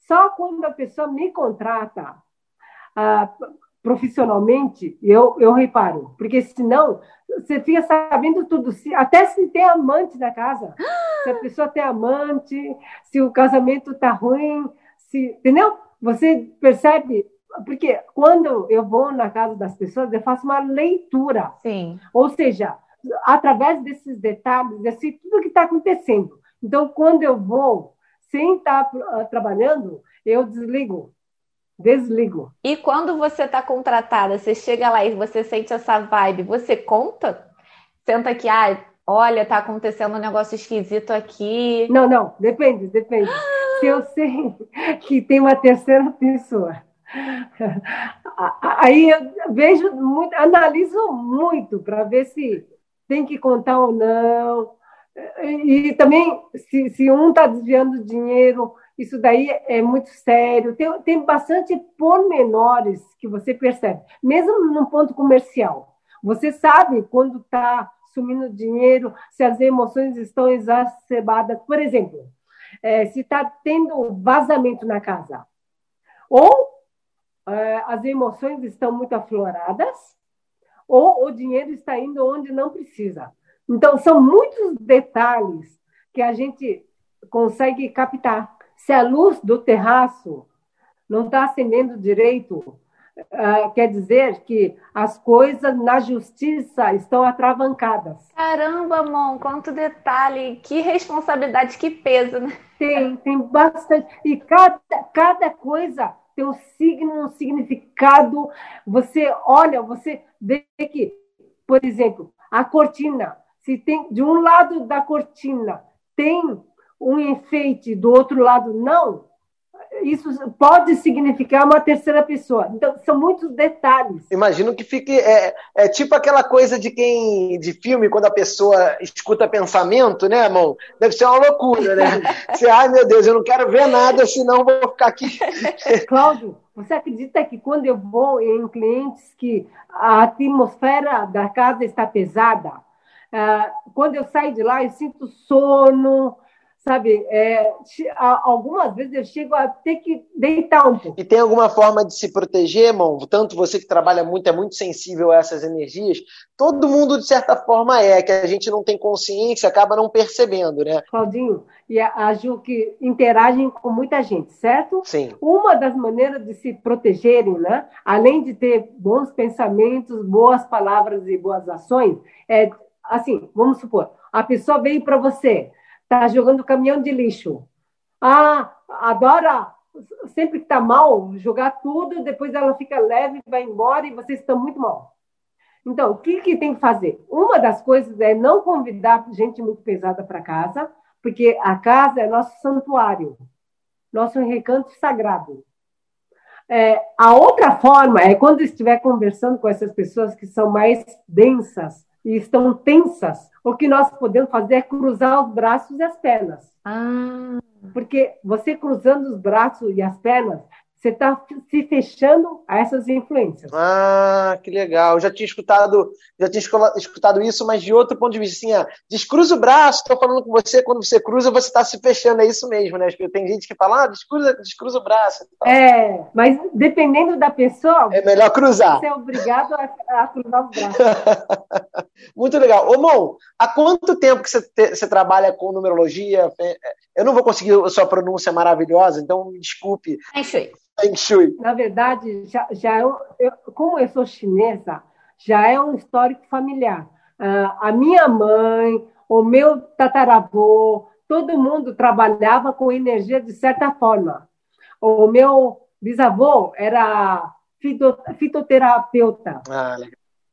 Só quando a pessoa me contrata ah, profissionalmente, eu, eu reparo. Porque senão, você fica sabendo tudo. Até se tem amante na casa. Se a pessoa tem amante, se o casamento está ruim. Se, entendeu? Você percebe porque quando eu vou na casa das pessoas, eu faço uma leitura. Sim. Ou seja, através desses detalhes, eu sei tudo o que está acontecendo. Então, quando eu vou, sem estar tá, uh, trabalhando, eu desligo desligo. E quando você está contratada, você chega lá e você sente essa vibe, você conta? Senta aqui, ah, olha, tá acontecendo um negócio esquisito aqui. Não, não, depende, depende. Se eu sei que tem uma terceira pessoa, aí eu vejo muito, analiso muito para ver se tem que contar ou não. E também se, se um está desviando dinheiro, isso daí é muito sério. Tem, tem bastante pormenores que você percebe, mesmo num ponto comercial. Você sabe quando está sumindo dinheiro, se as emoções estão exacerbadas. Por exemplo, é, se está tendo vazamento na casa, ou é, as emoções estão muito afloradas, ou o dinheiro está indo onde não precisa. Então, são muitos detalhes que a gente consegue captar. Se a luz do terraço não está acendendo direito, uh, quer dizer que as coisas na justiça estão atravancadas. Caramba, Mon, quanto detalhe, que responsabilidade, que peso, né? Tem, tem bastante. E cada, cada coisa tem um signo, um significado. Você olha, você vê que, por exemplo, a cortina, se tem de um lado da cortina tem um enfeite, do outro lado não, isso pode significar uma terceira pessoa. Então, são muitos detalhes. Imagino que fique. É, é tipo aquela coisa de quem. de filme, quando a pessoa escuta pensamento, né, irmão? Deve ser uma loucura, né? Você, ai meu Deus, eu não quero ver nada, senão vou ficar aqui. Cláudio, você acredita que quando eu vou em clientes que a atmosfera da casa está pesada, uh, quando eu saio de lá, eu sinto sono sabe? É, algumas vezes eu chego a ter que deitar um pouco. E tem alguma forma de se proteger, irmão? Tanto você que trabalha muito, é muito sensível a essas energias. Todo mundo, de certa forma, é, que a gente não tem consciência, acaba não percebendo, né? Claudinho, e a Ju que interagem com muita gente, certo? Sim. Uma das maneiras de se protegerem, né? Além de ter bons pensamentos, boas palavras e boas ações, é assim, vamos supor, a pessoa veio para você, está jogando caminhão de lixo. Ah, adora, sempre que está mal, jogar tudo, depois ela fica leve, vai embora e vocês estão muito mal. Então, o que, que tem que fazer? Uma das coisas é não convidar gente muito pesada para casa, porque a casa é nosso santuário, nosso recanto sagrado. É, a outra forma é quando estiver conversando com essas pessoas que são mais densas, e estão tensas, o que nós podemos fazer é cruzar os braços e as pernas. Ah. Porque você cruzando os braços e as pernas, você está se fechando a essas influências. Ah, que legal. Eu já tinha escutado, já tinha escutado isso, mas de outro ponto de vista, assim, ah, descruza o braço, estou falando com você, quando você cruza, você está se fechando, é isso mesmo, né? Tem gente que fala, ah, descruza, descruza o braço. É, mas dependendo da pessoa, é melhor cruzar. Você é obrigado a, a cruzar os braços. Muito legal. Ô, Mon, há quanto tempo que você, te, você trabalha com numerologia? Eu não vou conseguir a sua pronúncia maravilhosa, então me desculpe. Feng Feng Shui. Na verdade, já, já eu, eu, como eu sou chinesa, já é um histórico familiar. Uh, a minha mãe, o meu tataravô, todo mundo trabalhava com energia de certa forma. O meu bisavô era fito, fitoterapeuta. Ah,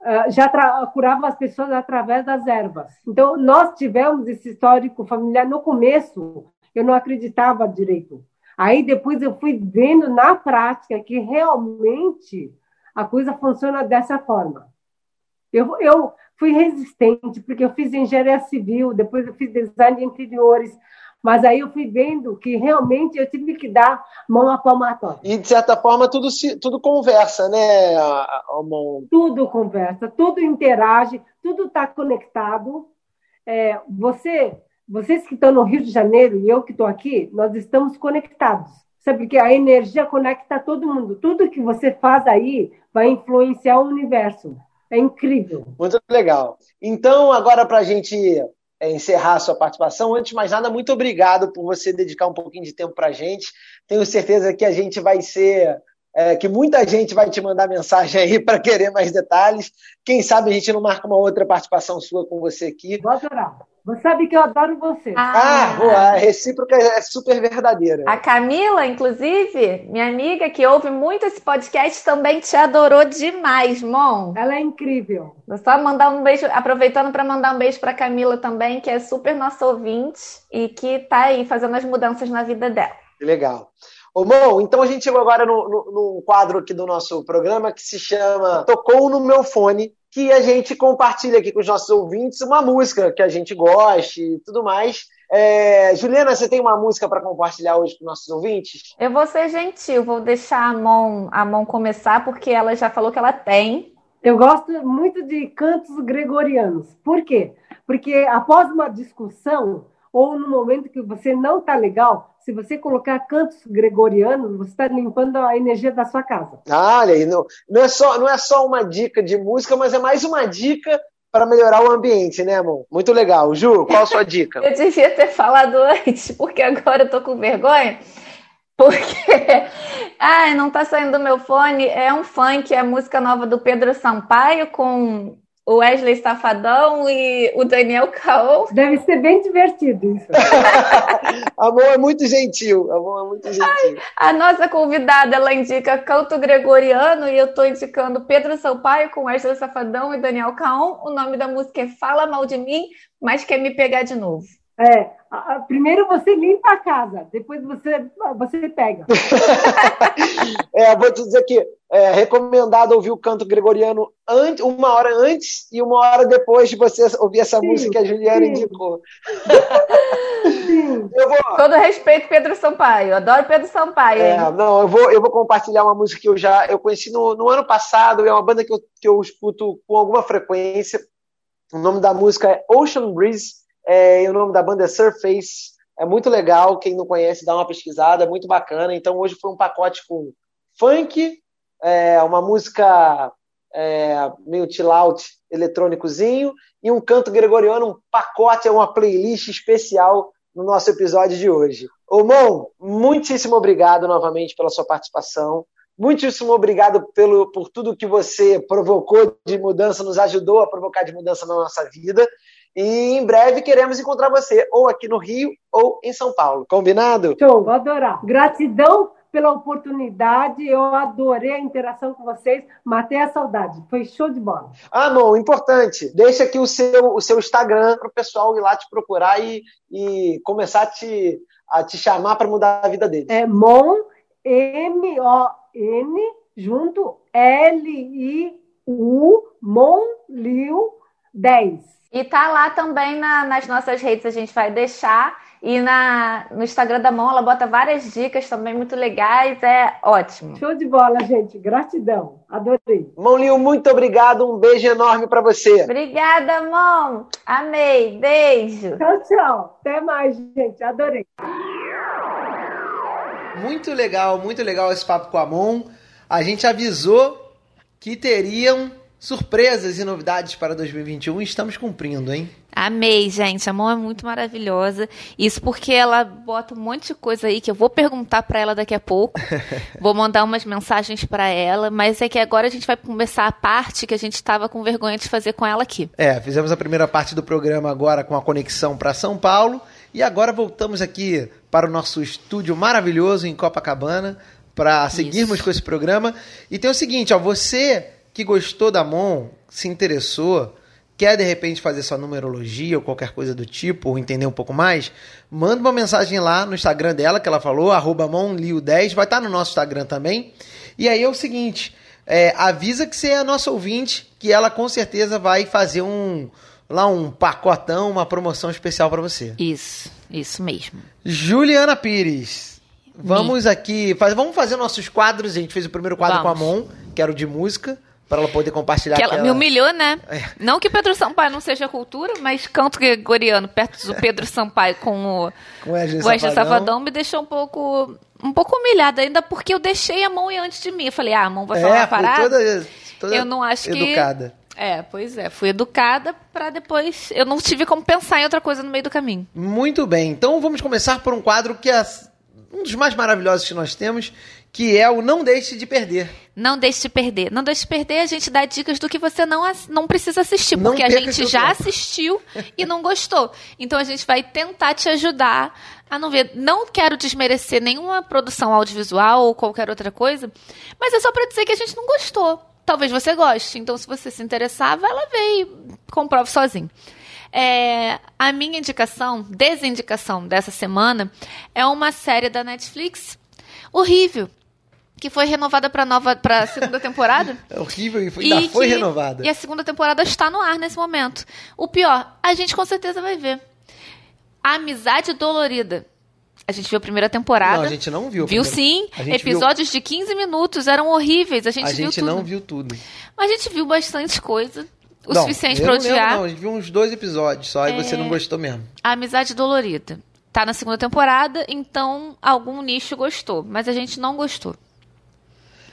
uh, já curava as pessoas através das ervas. Então, nós tivemos esse histórico familiar. No começo, eu não acreditava direito. Aí depois eu fui vendo na prática que realmente a coisa funciona dessa forma. Eu, eu fui resistente, porque eu fiz engenharia civil, depois eu fiz design de interiores, mas aí eu fui vendo que realmente eu tive que dar mão à palmatória. E, de certa forma, tudo, se, tudo conversa, né, Amon? Tudo conversa, tudo interage, tudo está conectado. É, você vocês que estão no Rio de Janeiro e eu que estou aqui, nós estamos conectados. Sabe porque a energia conecta todo mundo. Tudo que você faz aí vai influenciar o universo. É incrível. Muito legal. Então, agora para a gente é, encerrar a sua participação, antes de mais nada, muito obrigado por você dedicar um pouquinho de tempo para a gente. Tenho certeza que a gente vai ser é, que muita gente vai te mandar mensagem aí para querer mais detalhes. Quem sabe a gente não marca uma outra participação sua com você aqui. Vou adorar. Você sabe que eu adoro você. Ah, ah boa. a recíproca é super verdadeira. A Camila, inclusive, minha amiga que ouve muito esse podcast, também te adorou demais, Mon. Ela é incrível. Vou só mandar um beijo, aproveitando para mandar um beijo para Camila também, que é super nossa ouvinte e que está aí fazendo as mudanças na vida dela. Que legal. Ô, Mon, então a gente chegou agora no, no, no, quadro aqui do nosso programa que se chama Tocou no Meu Fone, que a gente compartilha aqui com os nossos ouvintes uma música que a gente goste e tudo mais. É, Juliana, você tem uma música para compartilhar hoje com nossos ouvintes? Eu vou ser gentil, vou deixar a mão, a mão começar, porque ela já falou que ela tem. Eu gosto muito de cantos gregorianos. Por quê? Porque após uma discussão, ou no momento que você não está legal, se você colocar cantos gregorianos, você está limpando a energia da sua casa. Ah, olha aí, não, não, é só, não é só uma dica de música, mas é mais uma dica para melhorar o ambiente, né, amor? Muito legal. Ju, qual a sua dica? eu devia ter falado antes, porque agora eu tô com vergonha. Porque, ai, não tá saindo do meu fone. É um funk, é a música nova do Pedro Sampaio com o Wesley Safadão e o Daniel Caon. Deve ser bem divertido isso. Amor é muito gentil. Amor é muito gentil. Ai, a nossa convidada, ela indica canto gregoriano e eu estou indicando Pedro Sampaio com Wesley Safadão e Daniel Caon. O nome da música é Fala Mal de Mim, mas quer me pegar de novo. É, primeiro você limpa a casa, depois você, você pega. é, vou te dizer que é recomendado ouvir o canto gregoriano antes, uma hora antes e uma hora depois de você ouvir essa sim, música que a Juliana sim. indicou. Sim. Eu vou... Todo respeito, Pedro Sampaio. Adoro Pedro Sampaio. É, não, eu vou, eu vou compartilhar uma música que eu já eu conheci no, no ano passado. É uma banda que eu, que eu escuto com alguma frequência. O nome da música é Ocean Breeze é, o nome da banda é Surface. É muito legal. Quem não conhece, dá uma pesquisada. É muito bacana. Então, hoje foi um pacote com funk, é, uma música é, meio chill out eletrônicozinho e um canto gregoriano, um pacote, é uma playlist especial no nosso episódio de hoje. Ô, Mon, muitíssimo obrigado novamente pela sua participação. Muitíssimo obrigado pelo, por tudo que você provocou de mudança, nos ajudou a provocar de mudança na nossa vida. E em breve queremos encontrar você, ou aqui no Rio, ou em São Paulo. Combinado? Show, vou adorar. Gratidão pela oportunidade, eu adorei a interação com vocês, matei a saudade, foi show de bola. Ah, não, importante, deixa aqui o seu, o seu Instagram para o pessoal ir lá te procurar e, e começar a te, a te chamar para mudar a vida deles. É Mon, M-O-N, junto, L-I-U, Mon Liu 10. E tá lá também na, nas nossas redes, a gente vai deixar. E na, no Instagram da Mão, ela bota várias dicas também muito legais. É ótimo. Show de bola, gente. Gratidão. Adorei. Mão Liu, muito obrigado. Um beijo enorme para você. Obrigada, Mão. Amei. Beijo. Tchau, tchau. Até mais, gente. Adorei. Muito legal, muito legal esse papo com a Mon. A gente avisou que teriam surpresas e novidades para 2021 e estamos cumprindo, hein? Amei, gente. A mão é muito maravilhosa. Isso porque ela bota um monte de coisa aí que eu vou perguntar para ela daqui a pouco. vou mandar umas mensagens para ela, mas é que agora a gente vai começar a parte que a gente estava com vergonha de fazer com ela aqui. É, fizemos a primeira parte do programa agora com a conexão para São Paulo e agora voltamos aqui para o nosso estúdio maravilhoso em Copacabana para seguirmos Isso. com esse programa. E tem o seguinte, ó, você que gostou da Mon, se interessou, quer de repente fazer sua numerologia ou qualquer coisa do tipo, ou entender um pouco mais, manda uma mensagem lá no Instagram dela, que ela falou, arroba monlio10, vai estar no nosso Instagram também. E aí é o seguinte, é, avisa que você é a nossa ouvinte, que ela com certeza vai fazer um lá um pacotão, uma promoção especial para você. Isso, isso mesmo. Juliana Pires. Vamos aqui, faz, vamos fazer nossos quadros. A gente fez o primeiro quadro vamos. com a Mon, que era o de música para ela poder compartilhar. Que ela aquela... me humilhou, né? É. Não que Pedro Sampaio não seja cultura, mas canto gregoriano perto do Pedro Sampaio com o com Wesley Safadão me deixou um pouco um pouco humilhada, ainda porque eu deixei a mão antes de mim. Eu falei, ah, a mão vai falar é, uma parada. Toda, toda eu não acho educada. que. Educada. É, pois é. Fui educada para depois. Eu não tive como pensar em outra coisa no meio do caminho. Muito bem. Então vamos começar por um quadro que é um dos mais maravilhosos que nós temos, que é o Não Deixe de Perder. Não deixe de perder. Não deixe de perder, a gente dá dicas do que você não, não precisa assistir, não porque a gente já tempo. assistiu e não gostou. Então a gente vai tentar te ajudar a não ver. Não quero desmerecer nenhuma produção audiovisual ou qualquer outra coisa, mas é só para dizer que a gente não gostou. Talvez você goste. Então, se você se interessar, vai lá ver e comprove sozinho. É, a minha indicação, desindicação dessa semana, é uma série da Netflix horrível que foi renovada para nova para segunda temporada. É horrível e foi, ainda e foi que, renovada. E a segunda temporada está no ar nesse momento. O pior, a gente com certeza vai ver. A Amizade Dolorida. A gente viu a primeira temporada. Não, a gente não viu. Viu sim. Episódios viu... de 15 minutos eram horríveis. A gente, a gente viu não viu tudo. Mas a gente viu bastante coisa. O não, suficiente para odiar. Não, não, a gente viu uns dois episódios só é... e você não gostou mesmo. A Amizade Dolorida. Tá na segunda temporada, então algum nicho gostou. Mas a gente não gostou.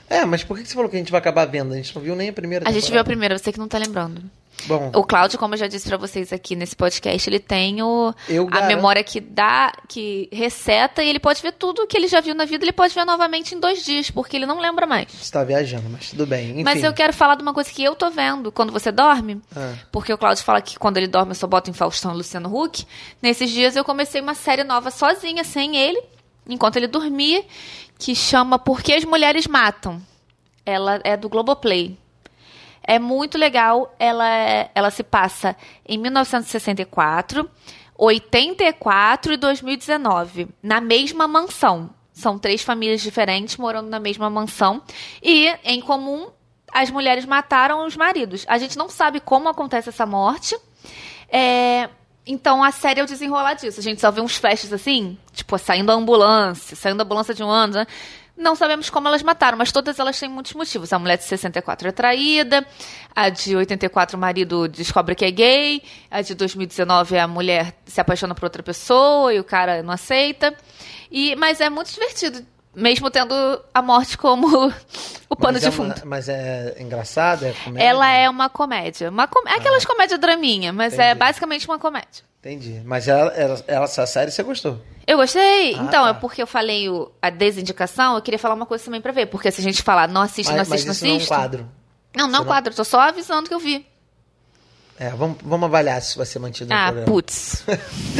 É, mas por que você falou que a gente vai acabar vendo? A gente não viu nem a primeira temporada. A gente viu a primeira, você que não tá lembrando. Bom. O Cláudio, como eu já disse para vocês aqui nesse podcast, ele tem o, a memória que dá, que receta, e ele pode ver tudo que ele já viu na vida, ele pode ver novamente em dois dias, porque ele não lembra mais. Você tá viajando, mas tudo bem. Enfim. Mas eu quero falar de uma coisa que eu tô vendo quando você dorme, ah. porque o Cláudio fala que quando ele dorme eu só boto em Faustão e Luciano Huck. Nesses dias eu comecei uma série nova sozinha, sem ele, enquanto ele dormia, que chama Por que as Mulheres Matam. Ela é do Globoplay. É muito legal. Ela, é, ela se passa em 1964, 84 e 2019, na mesma mansão. São três famílias diferentes morando na mesma mansão. E, em comum, as mulheres mataram os maridos. A gente não sabe como acontece essa morte. É, então a série é o desenrolar disso. A gente só vê uns flashes assim, tipo, saindo da ambulância, saindo da ambulância de um ano, né? Não sabemos como elas mataram, mas todas elas têm muitos motivos. A mulher de 64 é traída, a de 84 o marido descobre que é gay, a de 2019 a mulher se apaixona por outra pessoa e o cara não aceita. E, mas é muito divertido, mesmo tendo a morte como o pano mas de é fundo. Uma, mas é engraçada? É comédia? Ela é uma comédia. Uma com... É aquelas ah, comédia draminha, mas é entendi. é basicamente uma comédia. Entendi. Mas ela, ela, ela, essa série você gostou? Eu gostei. Ah, então, tá. é porque eu falei o, a desindicação, eu queria falar uma coisa também pra ver. Porque se a gente falar não assiste, mas, não assiste, mas não assiste. Não é um quadro. Não, não é um quadro, tô só avisando que eu vi. É, vamos, vamos avaliar se vai ser mantido ah, no programa. Ah, putz.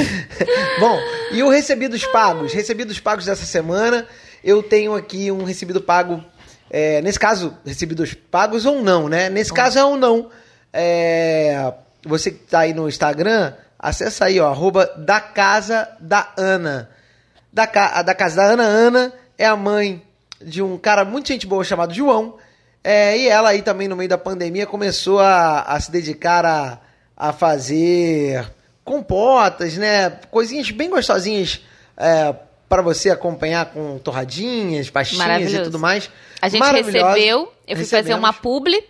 Bom, e o recebidos pagos? Recebidos pagos dessa semana, eu tenho aqui um recebido pago. É, nesse caso, recebidos pagos ou não, né? Nesse caso é um não. É, você que tá aí no Instagram, Acessa aí, ó, arroba da casa da Ana. Da, da casa da Ana, Ana é a mãe de um cara muito gente boa chamado João. É, e ela aí também, no meio da pandemia, começou a, a se dedicar a, a fazer compotas, né? Coisinhas bem gostosinhas é, para você acompanhar com torradinhas, pastinhas e tudo mais. A gente recebeu, eu fui fazer uma publi.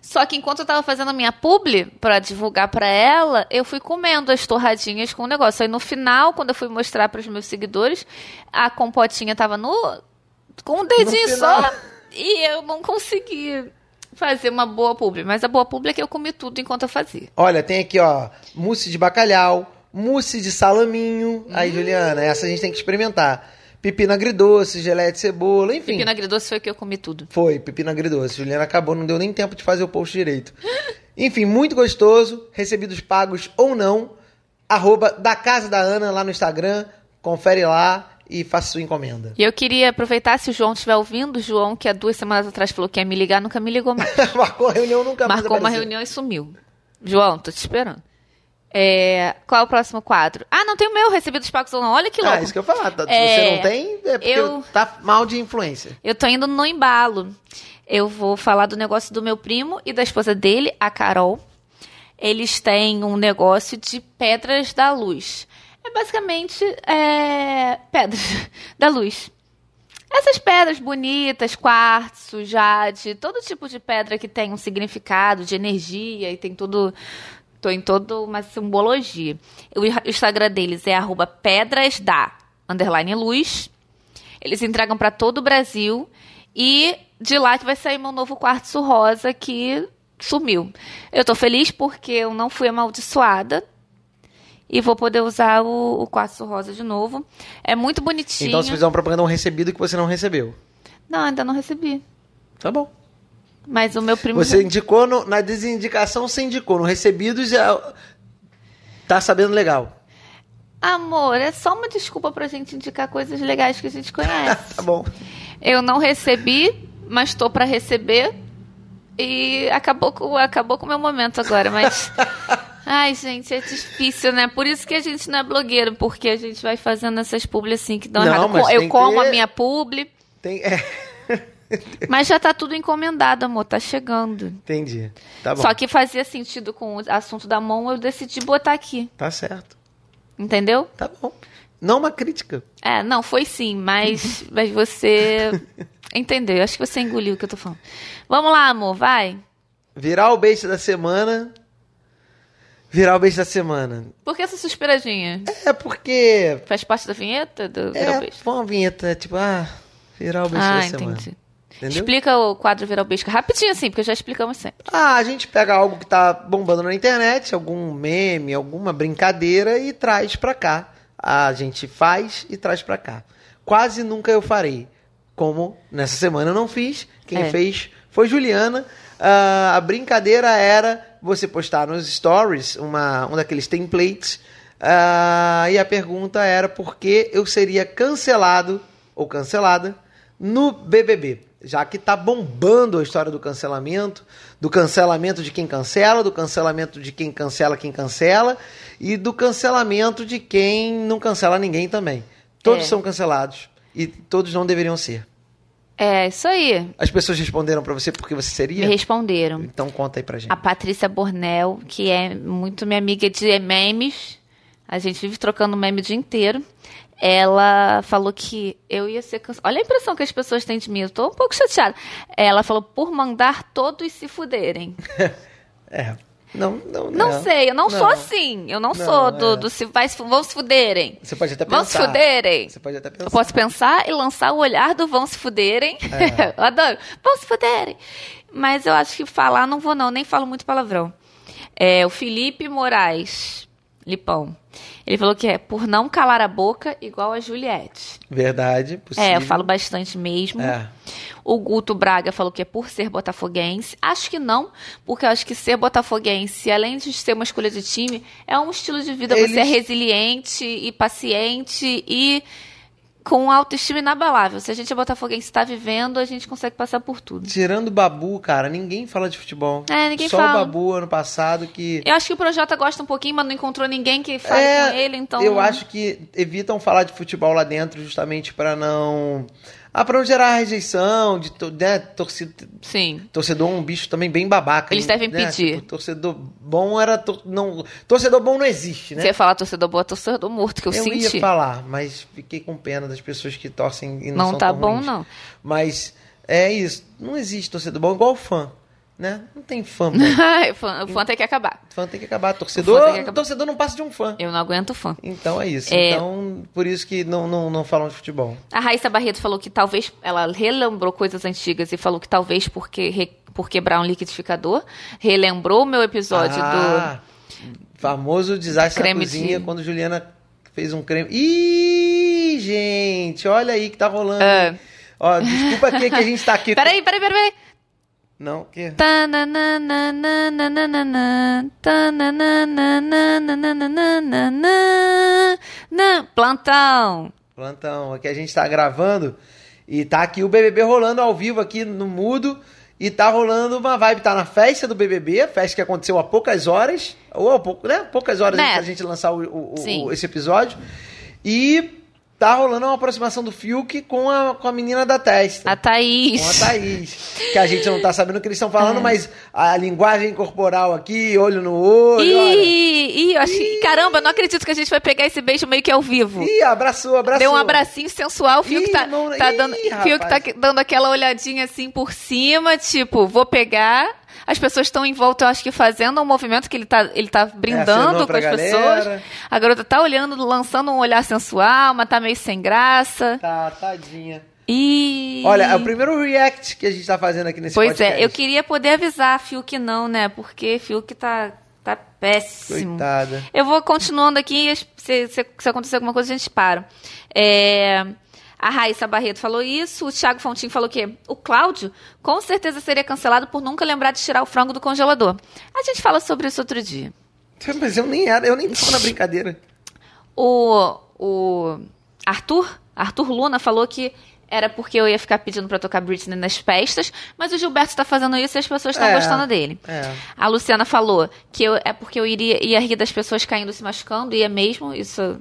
Só que enquanto eu tava fazendo a minha publi para divulgar para ela, eu fui comendo as torradinhas com o negócio. Aí no final, quando eu fui mostrar para os meus seguidores, a compotinha tava no com um dedinho só e eu não consegui fazer uma boa publi. Mas a boa publi é que eu comi tudo enquanto eu fazia. Olha, tem aqui, ó, mousse de bacalhau, mousse de salaminho. Hum. Aí, Juliana, essa a gente tem que experimentar. Pepino agridoce, geleia de cebola, enfim. Pepino agridoce foi o que eu comi tudo. Foi, pepino agridoce. Juliana acabou, não deu nem tempo de fazer o post direito. enfim, muito gostoso. Recebidos pagos ou não. Arroba da Casa da Ana lá no Instagram. Confere lá e faça sua encomenda. E eu queria aproveitar, se o João estiver ouvindo, o João, que há duas semanas atrás falou que ia me ligar, nunca me ligou mais. Marcou a reunião, nunca mais Marcou uma reunião e sumiu. João, tô te esperando. É, qual é o próximo quadro? Ah, não tem o meu, recebidos pagos ou não. Olha que louco. Ah, isso que eu falar. Tá, é, você não tem, é porque eu, tá mal de influência. Eu tô indo no embalo. Eu vou falar do negócio do meu primo e da esposa dele, a Carol. Eles têm um negócio de pedras da luz. É basicamente é, pedras da luz. Essas pedras bonitas, quartzo, jade, todo tipo de pedra que tem um significado de energia e tem tudo. Tô em toda uma simbologia. O Instagram deles é arroba pedrasda, underline luz. Eles entregam para todo o Brasil. E de lá que vai sair meu novo quartzo rosa que sumiu. Eu tô feliz porque eu não fui amaldiçoada e vou poder usar o, o quartzo rosa de novo. É muito bonitinho. Então você fez uma propaganda um recebido que você não recebeu. Não, ainda não recebi. Tá bom. Mas o meu primo. Você indicou no, na desindicação, você indicou. No recebido já. Tá sabendo legal. Amor, é só uma desculpa pra gente indicar coisas legais que a gente conhece. tá bom. Eu não recebi, mas tô para receber. E acabou com acabou com o meu momento agora, mas Ai, gente, é difícil, né? Por isso que a gente não é blogueiro, porque a gente vai fazendo essas publi assim que dão não, errado. Eu como ter... a minha publi. Tem... É. Mas já tá tudo encomendado, amor, tá chegando. Entendi. Tá bom. Só que fazia sentido com o assunto da mão, eu decidi botar aqui. Tá certo. Entendeu? Tá bom. Não uma crítica. É, não, foi sim, mas, mas você entendeu. Eu acho que você engoliu o que eu tô falando. Vamos lá, amor, vai. Virar o beijo da semana Virar o beijo da semana. Por que essa suspiradinha? É porque. Faz parte da vinheta do Virar é, o Beijo? Foi uma vinheta, tipo, ah, virar o beijo ah, da entendi. semana. Entendeu? Explica o quadro o Beijo rapidinho assim, porque já explicamos sempre. Ah, a gente pega algo que tá bombando na internet, algum meme, alguma brincadeira e traz pra cá. A gente faz e traz pra cá. Quase nunca eu farei. Como nessa semana eu não fiz, quem é. fez foi Juliana. Uh, a brincadeira era você postar nos stories uma, um daqueles templates uh, e a pergunta era por que eu seria cancelado ou cancelada no BBB. Já que tá bombando a história do cancelamento, do cancelamento de quem cancela, do cancelamento de quem cancela quem cancela e do cancelamento de quem não cancela ninguém também. Todos é. são cancelados e todos não deveriam ser. É, isso aí. As pessoas responderam para você porque você seria? Me responderam. Então conta aí pra gente. A Patrícia Bornel, que é muito minha amiga de memes, a gente vive trocando meme o dia inteiro. Ela falou que eu ia ser cancelada. Olha a impressão que as pessoas têm de mim, eu tô um pouco chateada. Ela falou por mandar todos se fuderem. é. Não, não, não. Não sei, eu não, não, sou assim. Eu não, não sou do, é. do se vai, vão se fuderem. Você pode até pensar. Vão se fuderem. Você pode até pensar. Eu posso pensar e lançar o olhar do vão se fuderem. É. eu adoro. Vão se fuderem. Mas eu acho que falar não vou não, nem falo muito palavrão. É, o Felipe Moraes, Lipão. Ele falou que é por não calar a boca igual a Juliette. Verdade, possível. É, eu falo bastante mesmo. É. O Guto Braga falou que é por ser botafoguense. Acho que não, porque eu acho que ser botafoguense, além de ser uma escolha de time, é um estilo de vida. Eles... Você é resiliente e paciente e com autoestima inabalável. Se a gente é botafoguense está vivendo, a gente consegue passar por tudo. Tirando o Babu, cara, ninguém fala de futebol. É, ninguém Só fala. Só o Babu ano passado que... Eu acho que o Projota gosta um pouquinho, mas não encontrou ninguém que fale é, com ele, então... Eu acho que evitam falar de futebol lá dentro justamente para não Ah, pra não gerar rejeição, de né, torcida. Sim. Torcedor é um bicho também bem babaca. Eles devem né? pedir. Tipo, torcedor bom era. Tor... Não... Torcedor bom não existe, né? Você ia falar torcedor bom, é torcedor morto, que eu, eu senti. ia falar, mas fiquei com pena das pessoas que torcem e não, Não são tá bom, ruins. não. Mas é isso. Não existe torcedor bom igual fã, né? Não tem fã fã- o fã tem que acabar. fã tem que acabar. Torcedor, tem que acabar. torcedor não passa de um fã. Eu não aguento fã. Então é isso. É. Então, por isso que não, não, não falam de futebol. A Raíssa Barreto falou que talvez. Ela relembrou coisas antigas e falou que talvez porque, re- por quebrar um liquidificador. Relembrou o meu episódio ah, famoso desastre Creme na cozinha de- quando Juliana fez um creme. Ih, gente, olha aí que tá rolando. É. hein? Ó, desculpa aqui que a gente tá aqui. do. Peraí, peraí, peraí, peraí. Não, o quê? Plantão. Plantão, aqui a gente tá gravando e tá aqui o BBB rolando ao vivo aqui no mudo e tá rolando uma vibe, tá na festa do BBB, festa que aconteceu há poucas horas, ou há pouco, né? Poucas horas Né? antes da gente lançar o, o- o- esse episódio. E tá rolando uma aproximação do Fiuk com a, com a menina da testa. A Thaís. Com a Thaís. Que a gente não tá sabendo o que eles estão falando, É. mas a linguagem corporal aqui, olho no olho. Ih, ih, eu achei, caramba, eu não acredito que a gente vai pegar esse beijo meio que ao vivo. Ih, abraçou, abraçou. Deu um abracinho sensual, o Fiuk Ih, tá, não- tá ih, dando, Fiuk tá dando aquela olhadinha assim por cima, tipo, vou pegar. As pessoas estão em volta, eu acho que fazendo um movimento que ele tá, ele tá brindando acenou com as galera. pessoas. A garota tá olhando, lançando um olhar sensual, mas tá meio sem graça. Tá, tadinha. E. Olha, é o primeiro react que a gente tá fazendo aqui nesse Pois podcast. é, eu queria poder avisar Fiuk não, né? Porque Fiuk tá, tá péssimo. Coitada. Eu vou continuando aqui, se, se, se acontecer alguma coisa, a gente para. É, a Raíssa Barreto falou isso, o Thiago Fontinho falou que o Cláudio com certeza seria cancelado por nunca lembrar de tirar o frango do congelador. A gente fala sobre isso outro dia. Mas eu nem era, eu nem tava na brincadeira. O, o Arthur, Arthur Luna falou que era porque eu ia ficar pedindo pra tocar Britney nas festas, mas o Gilberto tá fazendo isso e as pessoas estão É, gostando dele. é. A Luciana falou que eu- é porque eu iria, ia rir das pessoas caindo se machucando, ia mesmo, isso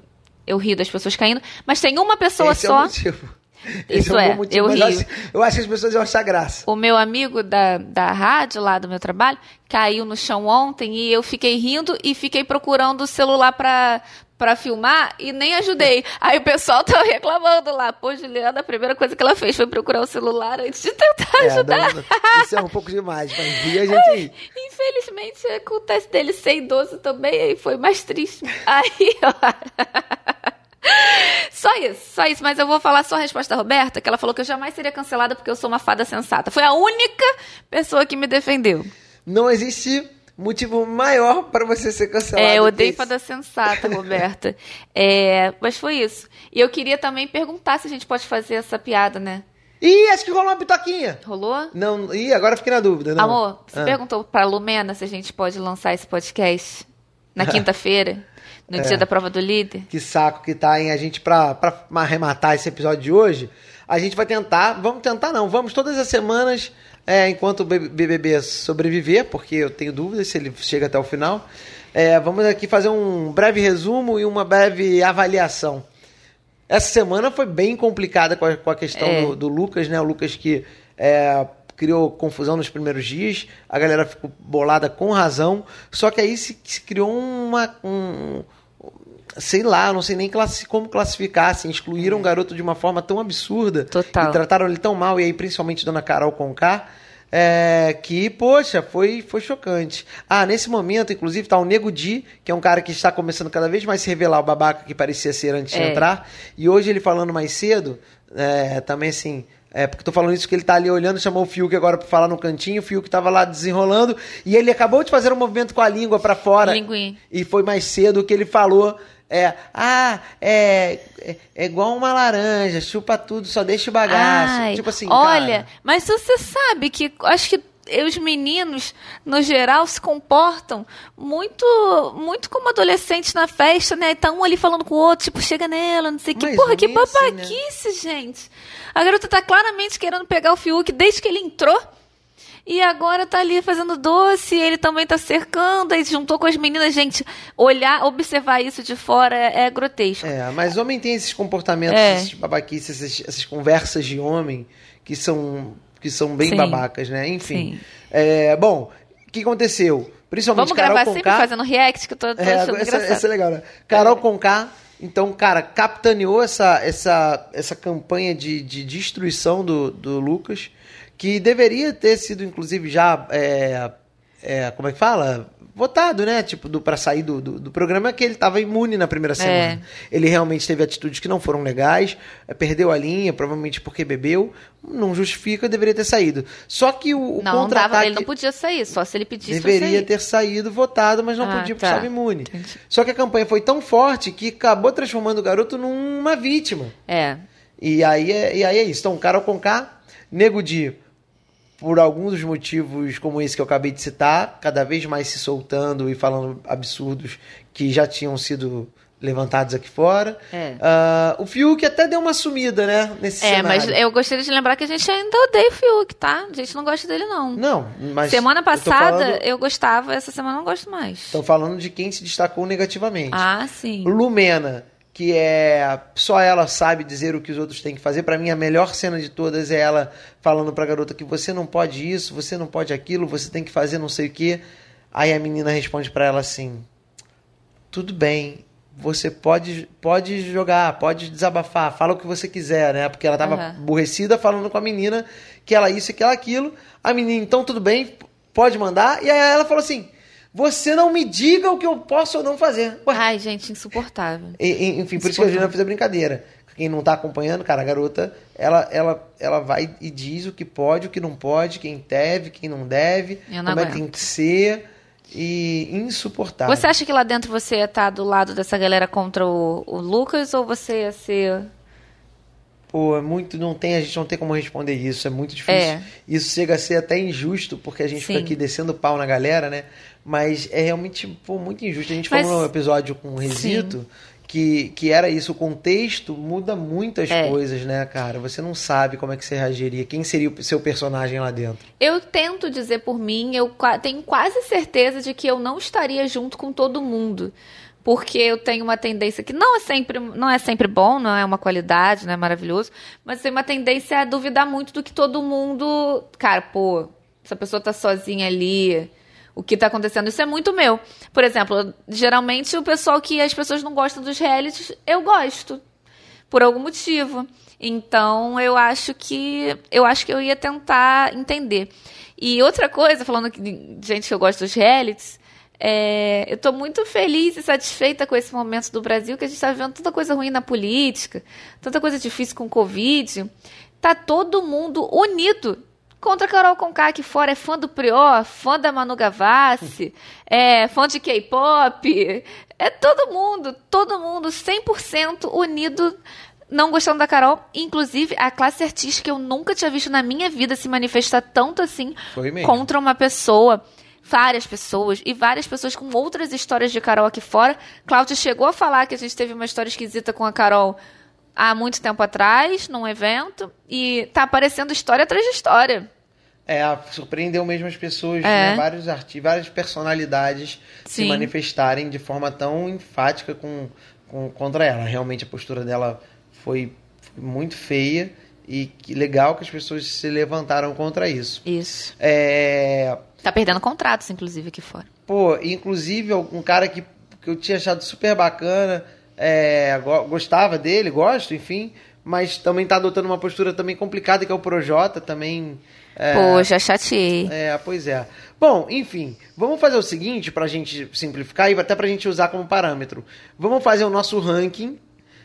eu rio das pessoas caindo, mas tem uma pessoa Esse é só. o motivo. Esse Isso um é, bom motivo, eu rio. acho- eu acho que as pessoas iam achar graça. O meu amigo da, da rádio, lá do meu trabalho, caiu no chão ontem e eu fiquei rindo e fiquei procurando o celular pra, pra filmar e nem ajudei. Aí o pessoal tá reclamando lá. Pô, Juliana, a primeira coisa que ela fez foi procurar o celular antes de tentar É, ajudar. não- isso é um pouco demais, mas rir a gente ri. Infelizmente, acontece dele ser idoso também, aí foi mais triste. Aí, ó. Só isso, só isso. Mas eu vou falar só a resposta da Roberta, que ela falou que eu jamais seria cancelada porque eu sou uma fada sensata. Foi a única pessoa que me defendeu. Não existe motivo maior para você ser cancelado. É, eu odeio fada sensata, Roberta. É, mas foi isso. E eu queria também perguntar se a gente pode fazer essa piada, né? Ih, acho que rolou uma pitoquinha. Rolou? Não, ih, agora fiquei na dúvida. Não. Amor, você Ah. perguntou pra Lumena se a gente pode lançar esse podcast na quinta-feira, no É. dia da prova do líder? Que saco que tá, hein? A gente, pra, pra arrematar esse episódio de hoje, a gente vai tentar, vamos tentar não, vamos todas as semanas, é, enquanto o BBB sobreviver, porque eu tenho dúvidas se ele chega até o final, é, vamos aqui fazer um breve resumo e uma breve avaliação. Essa semana foi bem complicada com a, com a questão É. do, do Lucas, né? O Lucas que é, criou confusão nos primeiros dias, a galera ficou bolada com razão, só que aí se, se criou uma. Um, sei lá, não sei nem classi como classificar, assim, excluíram o garoto de uma forma tão absurda Total. e trataram ele tão mal, e aí principalmente Dona Carol Conká, é, que, poxa, foi, foi chocante. Ah, nesse momento, inclusive, tá o Nego Di, que é um cara que está começando cada vez mais a se revelar o babaca que parecia ser antes de É. entrar, e hoje ele falando mais cedo, é, também assim... É, porque tô falando isso que ele tá ali olhando, chamou o Fiuk agora pra falar no cantinho, o Fiuk tava lá desenrolando, e ele acabou de fazer um movimento com a língua pra fora. Linguinha. E foi mais cedo que ele falou. É, ah, é, é, é igual uma laranja, chupa tudo, só deixa o bagaço. Ai, tipo assim, olha, cara, mas você sabe que acho que os meninos, no geral, se comportam muito muito como adolescentes na festa, né? Tá um ali falando com o outro, tipo, chega nela, não sei o que. Porra, que nem assim, né? babaquice, gente. A garota tá claramente querendo pegar o Fiuk desde que ele entrou. E agora tá ali fazendo doce, ele também tá cercando, aí juntou com as meninas. Gente, olhar, observar isso de fora é, é grotesco. É, mas homem tem esses comportamentos, é. esses babaquices, essas, essas, conversas de homem que são, que são bem Sim. babacas, né? Enfim. É, bom, o que aconteceu? Principalmente Vamos Carol gravar sempre fazendo react, que eu tô, tô é, achando essa, essa é legal, né? Carol. Conká então, cara, capitaneou essa, essa, essa campanha de, de destruição do, do Lucas, que deveria ter sido, inclusive, já. É, é, como é que fala? votado, né? Tipo, do, pra sair do, do, do programa, que ele estava imune na primeira é. semana. É. Ele realmente teve atitudes que não foram legais, é, perdeu a linha, provavelmente porque bebeu. Não justifica, deveria ter saído. Só que o, o não, contra-ataque... Ele não podia sair, só se ele pedisse Deveria ter saído votado, mas não ah, podia porque tá. estava imune. Entendi. Só que a campanha foi tão forte que acabou transformando o garoto numa vítima. É. E aí é, e aí é isso. Então, Carol Conká, Nego Di por alguns dos motivos como esse que eu acabei de citar, cada vez mais se soltando e falando absurdos que já tinham sido levantados aqui fora. É. Uh, o Fiuk até deu uma sumida, né? Nesse é, cenário. mas eu gostaria de lembrar que a gente ainda odeia o Fiuk, tá? A gente não gosta dele, não. Não, mas. Semana passada eu, falando... eu gostava, essa semana não gosto mais. Estão falando de quem se destacou negativamente. Ah, sim. Lumena que é só ela sabe dizer o que os outros têm que fazer. Para mim, a melhor cena de todas é ela falando para a garota que você não pode isso, você não pode aquilo, você tem que fazer não sei o que. Aí a menina responde para ela assim: tudo bem, você pode pode jogar, pode desabafar, fala o que você quiser, né? Porque ela tava uhum. aborrecida falando com a menina que ela isso e que ela aquilo. A menina, então tudo bem, pode mandar. E aí ela falou assim: você não me diga o que eu posso ou não fazer. Ué. Ai, gente, insuportável. E, enfim, por isso que a Juliana fez a brincadeira. Quem não tá acompanhando, cara, a garota, ela, ela, ela vai e diz o que pode, o que não pode, quem deve, quem não deve, não como aguento. é que tem que ser. E insuportável. Você acha que lá dentro você ia estar tá do lado dessa galera contra o, o Lucas ou você ia ser Pô, é muito. Não tem, a gente não tem como responder isso, é muito difícil. É. Isso chega a ser até injusto, porque a gente Sim. fica aqui descendo pau na galera, né? Mas é realmente pô, muito injusto. A gente Mas... falou no episódio com o Resito que, que era isso. O contexto muda muitas é. coisas, né, cara? Você não sabe como é que você reagiria, quem seria o seu personagem lá dentro. Eu tento dizer por mim, eu tenho quase certeza de que eu não estaria junto com todo mundo porque eu tenho uma tendência que não é sempre, não é sempre bom, não é uma qualidade, não é maravilhoso, mas tem uma tendência a duvidar muito do que todo mundo, cara, pô, essa pessoa tá sozinha ali, o que tá acontecendo, isso é muito meu. Por exemplo, geralmente o pessoal que as pessoas não gostam dos realities, eu gosto, por algum motivo. Então, eu acho que eu acho que eu ia tentar entender. E outra coisa, falando de gente que eu gosto dos realities, é, eu estou muito feliz e satisfeita com esse momento do Brasil, que a gente está vendo tanta coisa ruim na política, tanta coisa difícil com o Covid. Tá todo mundo unido contra a Carol Conká aqui fora. É fã do Prior, fã da Manu Gavassi, é fã de K-pop. É todo mundo, todo mundo 100% unido não gostando da Carol. Inclusive, a classe artística eu nunca tinha visto na minha vida se manifestar tanto assim contra uma pessoa várias pessoas e várias pessoas com outras histórias de Carol aqui fora. Cláudia chegou a falar que a gente teve uma história esquisita com a Carol há muito tempo atrás, num evento, e tá aparecendo história atrás de história. É, surpreendeu mesmo as pessoas, é. né, vários artistas, várias personalidades Sim. se manifestarem de forma tão enfática com, com, contra ela. Realmente a postura dela foi, foi muito feia e que legal que as pessoas se levantaram contra isso. Isso. É, Tá perdendo contratos, inclusive, aqui fora. Pô, inclusive, um cara que, que eu tinha achado super bacana, é, gostava dele, gosto, enfim, mas também tá adotando uma postura também complicada, que é o Projota, também... É, Pô, já chateei. É, pois é. Bom, enfim, vamos fazer o seguinte pra gente simplificar e até pra gente usar como parâmetro. Vamos fazer o nosso ranking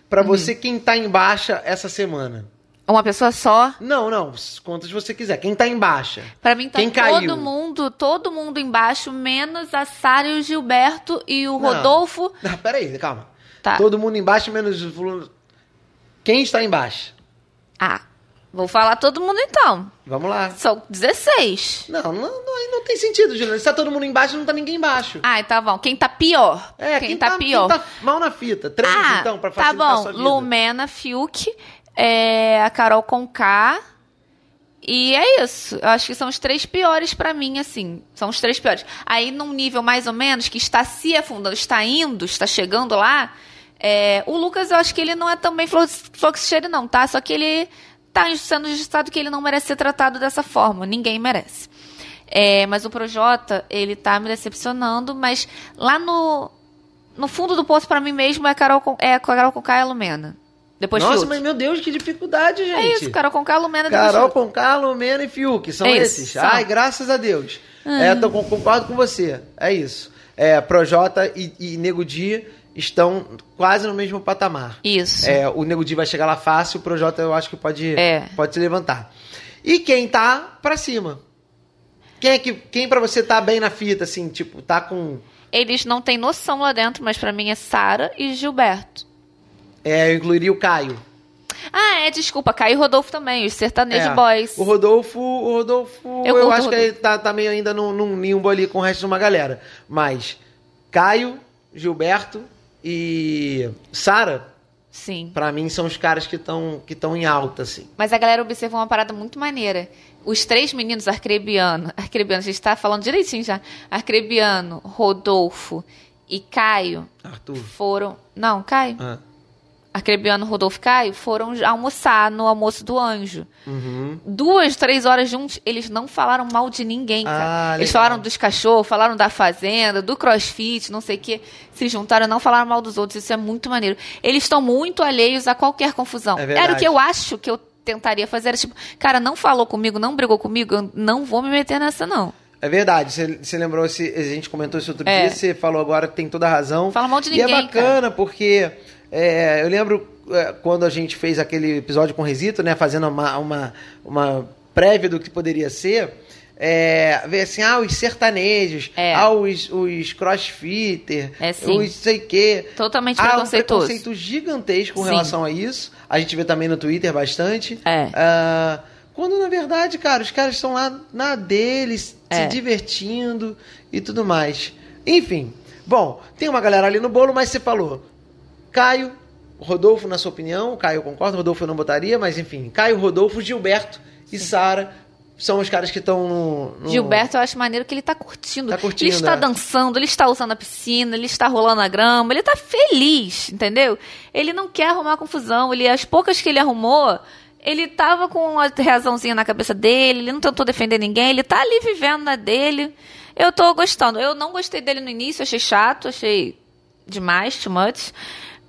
para uhum. você quem tá em baixa essa semana. Uma pessoa só? Não, não. Quantas você quiser. Quem tá em baixa? Pra mim tá Quem todo caiu? mundo, todo mundo embaixo, menos a Sara e o Gilberto e o não. Rodolfo. Não, peraí, calma. Tá. Todo mundo embaixo, menos o Quem está embaixo? Ah, vou falar todo mundo então. Vamos lá. São 16. Não, não, não, não tem sentido, Juliana. Se tá todo mundo embaixo, não tá ninguém embaixo. Ah, tá bom. Quem tá pior? É, quem, quem tá, tá, pior? Quem tá mal na fita. Três, ah, então, pra facilitar tá bom. Lumena, Fiuk, é, a Carol Conká E é isso. Eu acho que são os três piores para mim, assim. São os três piores. Aí, num nível mais ou menos, que está se afundando, está indo, está chegando lá. É, o Lucas, eu acho que ele não é também fluxcheiro, não, tá? Só que ele tá sendo registrado que ele não merece ser tratado dessa forma. Ninguém merece. É, mas o Projota, ele tá me decepcionando, mas lá no, no fundo do poço, para mim mesmo, é, Carol, é a Carol Conká e a Lumena. Depois Nossa, Fiuk. mas meu Deus, que dificuldade, gente. É isso, Carol Conká, Lumena, Carol Conká, Lumena e Fiuk, são É esses. isso, são. Ai, graças a Deus. É, tô, com- concordo com você, é isso. É, Projota e, e Nego Di estão quase no mesmo patamar. Isso. É, o Nego Di vai chegar lá fácil, o Projota eu acho que pode, É. pode se levantar. E quem tá pra cima? Quem é que quem para você tá bem na fita assim, tipo, tá com Eles não têm noção lá dentro, mas pra mim é Sara e Gilberto. É, eu incluiria o Caio. Ah, é, desculpa, Caio e Rodolfo também, os sertanejo É, boys. O Rodolfo, o Rodolfo, Eu eu, acho o que ele tá, tá meio ainda num, num limbo ali com o resto de uma galera. Mas Caio, Gilberto e Sara, Sim. pra mim, são os caras que estão que tão em alta, assim. Mas a galera observou uma parada muito maneira. Os três meninos, Arcrebiano, Arcrebiano, a gente tá falando direitinho já. Arcrebiano, Rodolfo e Caio Arthur. foram. Não, Caio. Ah, Arcrebiano, Rodolfo Caio foram almoçar no almoço do anjo. uhum. Duas, três horas juntos, eles não falaram mal de ninguém, cara. Ah, eles falaram dos cachorros, falaram da fazenda, do crossfit, não sei o quê. Se juntaram, não falaram mal dos outros. Isso é muito maneiro. Eles estão muito alheios a qualquer confusão. É. Era o que eu acho que eu tentaria fazer. Era tipo, cara, não falou comigo, não brigou comigo, eu não vou me meter nessa, não. É verdade, você, você lembrou, se, a gente comentou isso outro É. dia, você falou agora tem toda a razão. Fala mal de E é ninguém, bacana, porque é, eu lembro é, quando a gente fez aquele episódio com o Resito, né, fazendo uma, uma, uma prévia do que poderia ser, é, ver assim, ah, os sertanejos, É. ah, os, os crossfitter, É, sim. os sei quê. Totalmente um preconceituoso. preconceito gigantesco com Sim. relação a isso. A gente vê também no Twitter bastante. É. Ah, quando na verdade, cara, os caras estão lá na deles, É. se divertindo e tudo mais. Enfim, bom, tem uma galera ali no bolo, mas você falou. Caio, Rodolfo, na sua opinião, Caio concorda, Rodolfo eu não botaria, mas enfim, Caio, Rodolfo, Gilberto e Sara são os caras que estão no, no- Gilberto, eu acho maneiro que ele tá curtindo. Tá curtindo, ele está é. dançando, ele está usando a piscina, ele está rolando a grama, ele tá feliz, entendeu? Ele não quer arrumar confusão. Ele, as poucas que ele arrumou, ele tava com uma razãozinha na cabeça dele, ele não tentou defender ninguém, ele tá ali vivendo na dele. Eu tô gostando. Eu não gostei dele no início, achei chato, achei demais, too much.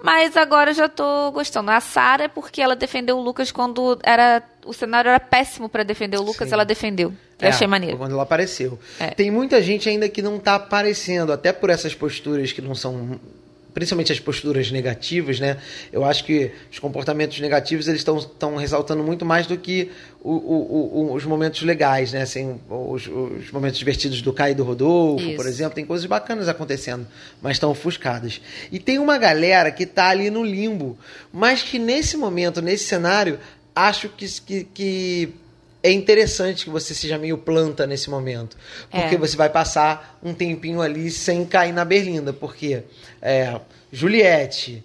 Mas agora eu já tô gostando. A Sara é porque ela defendeu o Lucas quando era o cenário era péssimo pra defender o Lucas, Sim. ela defendeu. Eu É, achei maneiro. Quando ela apareceu. É. Tem muita gente ainda que não tá aparecendo, até por essas posturas que não são. Principalmente as posturas negativas, né? Eu acho que os comportamentos negativos eles estão ressaltando muito mais do que o- o- o- os momentos legais, né? Assim, os, os momentos divertidos do Caio e do Rodolfo, Isso. por exemplo. Tem coisas bacanas acontecendo, mas estão ofuscadas. E tem uma galera que tá ali no limbo, mas que nesse momento, nesse cenário, acho que, que, que é interessante que você seja meio planta nesse momento. Porque É. você vai passar um tempinho ali sem cair na berlinda. Porque é, Juliette,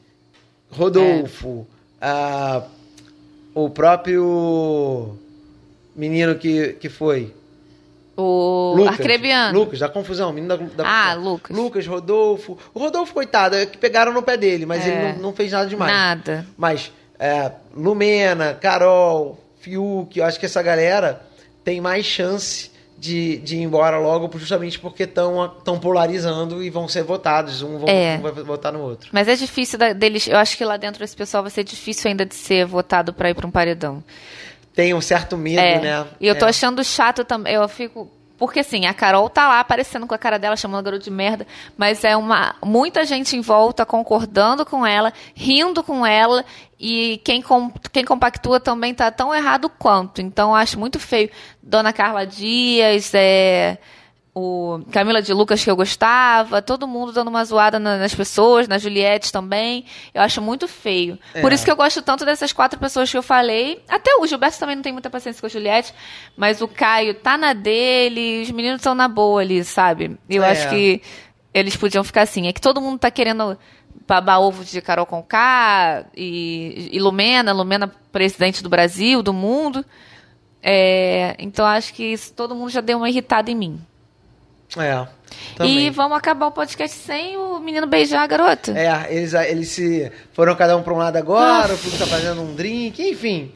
Rodolfo, ah, o próprio menino que, que foi. O Lucas, Arcrebiano. Lucas, da confusão, menino da, da Ah, confusão. Lucas. Lucas, Rodolfo. O Rodolfo, coitado, é que pegaram no pé dele, mas É. ele não, não fez nada demais. Nada. Mas é, Lumena, Carol, Fiuk, eu acho que essa galera tem mais chance de, de ir embora logo, justamente porque estão polarizando e vão ser votados. Um, vão- É. um vai votar no outro. Mas é difícil deles. Eu acho que lá dentro esse pessoal vai ser difícil ainda de ser votado pra ir pra um paredão. Tem um certo medo, é. né? E eu tô É. achando chato também. Eu fico. Porque assim, a Carol tá lá aparecendo com a cara dela, chamando a garota de merda, mas é uma muita gente em volta concordando com ela, rindo com ela, e quem, com, quem compactua também tá tão errado quanto. Então eu acho muito feio. Dona Carla Dias, é, o Camila de Lucas que eu gostava, todo mundo dando uma zoada na- nas pessoas, na Juliette também. Eu acho muito feio. Por É. isso que eu gosto tanto dessas quatro pessoas que eu falei. Até o Gilberto também não tem muita paciência com a Juliette, mas o Caio tá na dele, os meninos estão na boa ali, sabe? Eu É. acho que eles podiam ficar assim. É que todo mundo tá querendo babar ovo de Carol Conká e, e Lumena, Lumena presidente do Brasil, do mundo. É, então acho que isso, todo mundo já deu uma irritada em mim. É. Também. E vamos acabar o podcast sem o menino beijar a garota. É, eles, eles se foram cada um para um lado agora, o Fluxo tá fazendo um drink, enfim.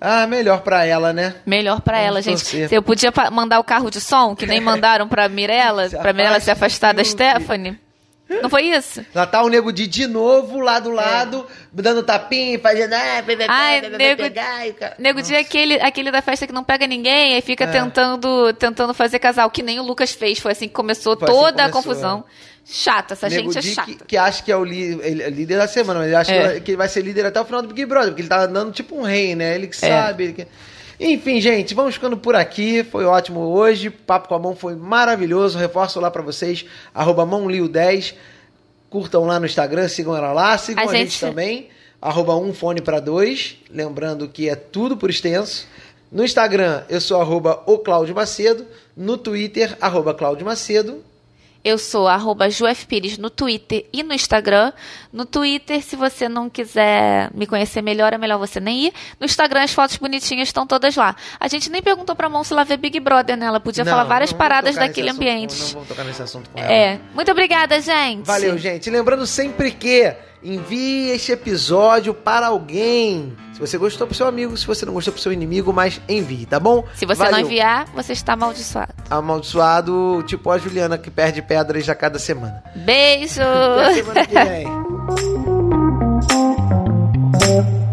Ah, melhor para ela, né? Melhor para ela, gente. Se eu podia mandar o carro de som, que nem mandaram para Mirella, para Mirella se afastar da Stephanie. Não foi isso? Tá o Nego de de novo, lá do lado, é. dando tapinha, fazendo. Ah, bebê, Ai, bebê, nego, pegar, nego de é aquele, aquele da festa que não pega ninguém, aí fica é. tentando, tentando fazer casal, que nem o Lucas fez. Foi assim que começou foi toda assim começou, a confusão. É. Chata, essa nego gente é chata. Que, que, acha que é o li, é líder da semana, mas ele acha é. que ele vai ser líder até o final do Big Brother, porque ele tá andando tipo um rei, né? Ele que sabe. Ele que... Enfim, gente, vamos ficando por aqui. Foi ótimo hoje. Papo com a mão foi maravilhoso. Reforço lá para vocês, arroba mãolio10. Curtam lá no Instagram, sigam ela lá, sigam a, a gente... gente... também, arroba um fone para dois. Lembrando que é tudo por extenso. No Instagram, eu sou arroba o Cláudio Macedo. No Twitter, arroba Cláudio Macedo. Eu sou arroba Pires no Twitter e no Instagram. No Twitter, se você não quiser me conhecer melhor, é melhor você nem ir. No Instagram, as fotos bonitinhas estão todas lá. A gente nem perguntou pra Mão se ela vê Big Brother, né? Ela podia não, falar várias paradas daquele ambiente. Assunto, não vamos tocar nesse assunto com ela. É. Muito obrigada, gente. Valeu, gente. Lembrando sempre que Envie este episódio para alguém. Se você gostou, para seu amigo. Se você não gostou, para seu inimigo, mas envie, tá bom? Se você Valeu. não enviar, você está amaldiçoado. Amaldiçoado, tipo a Juliana que perde pedras a cada semana. Beijo! Até semana que vem.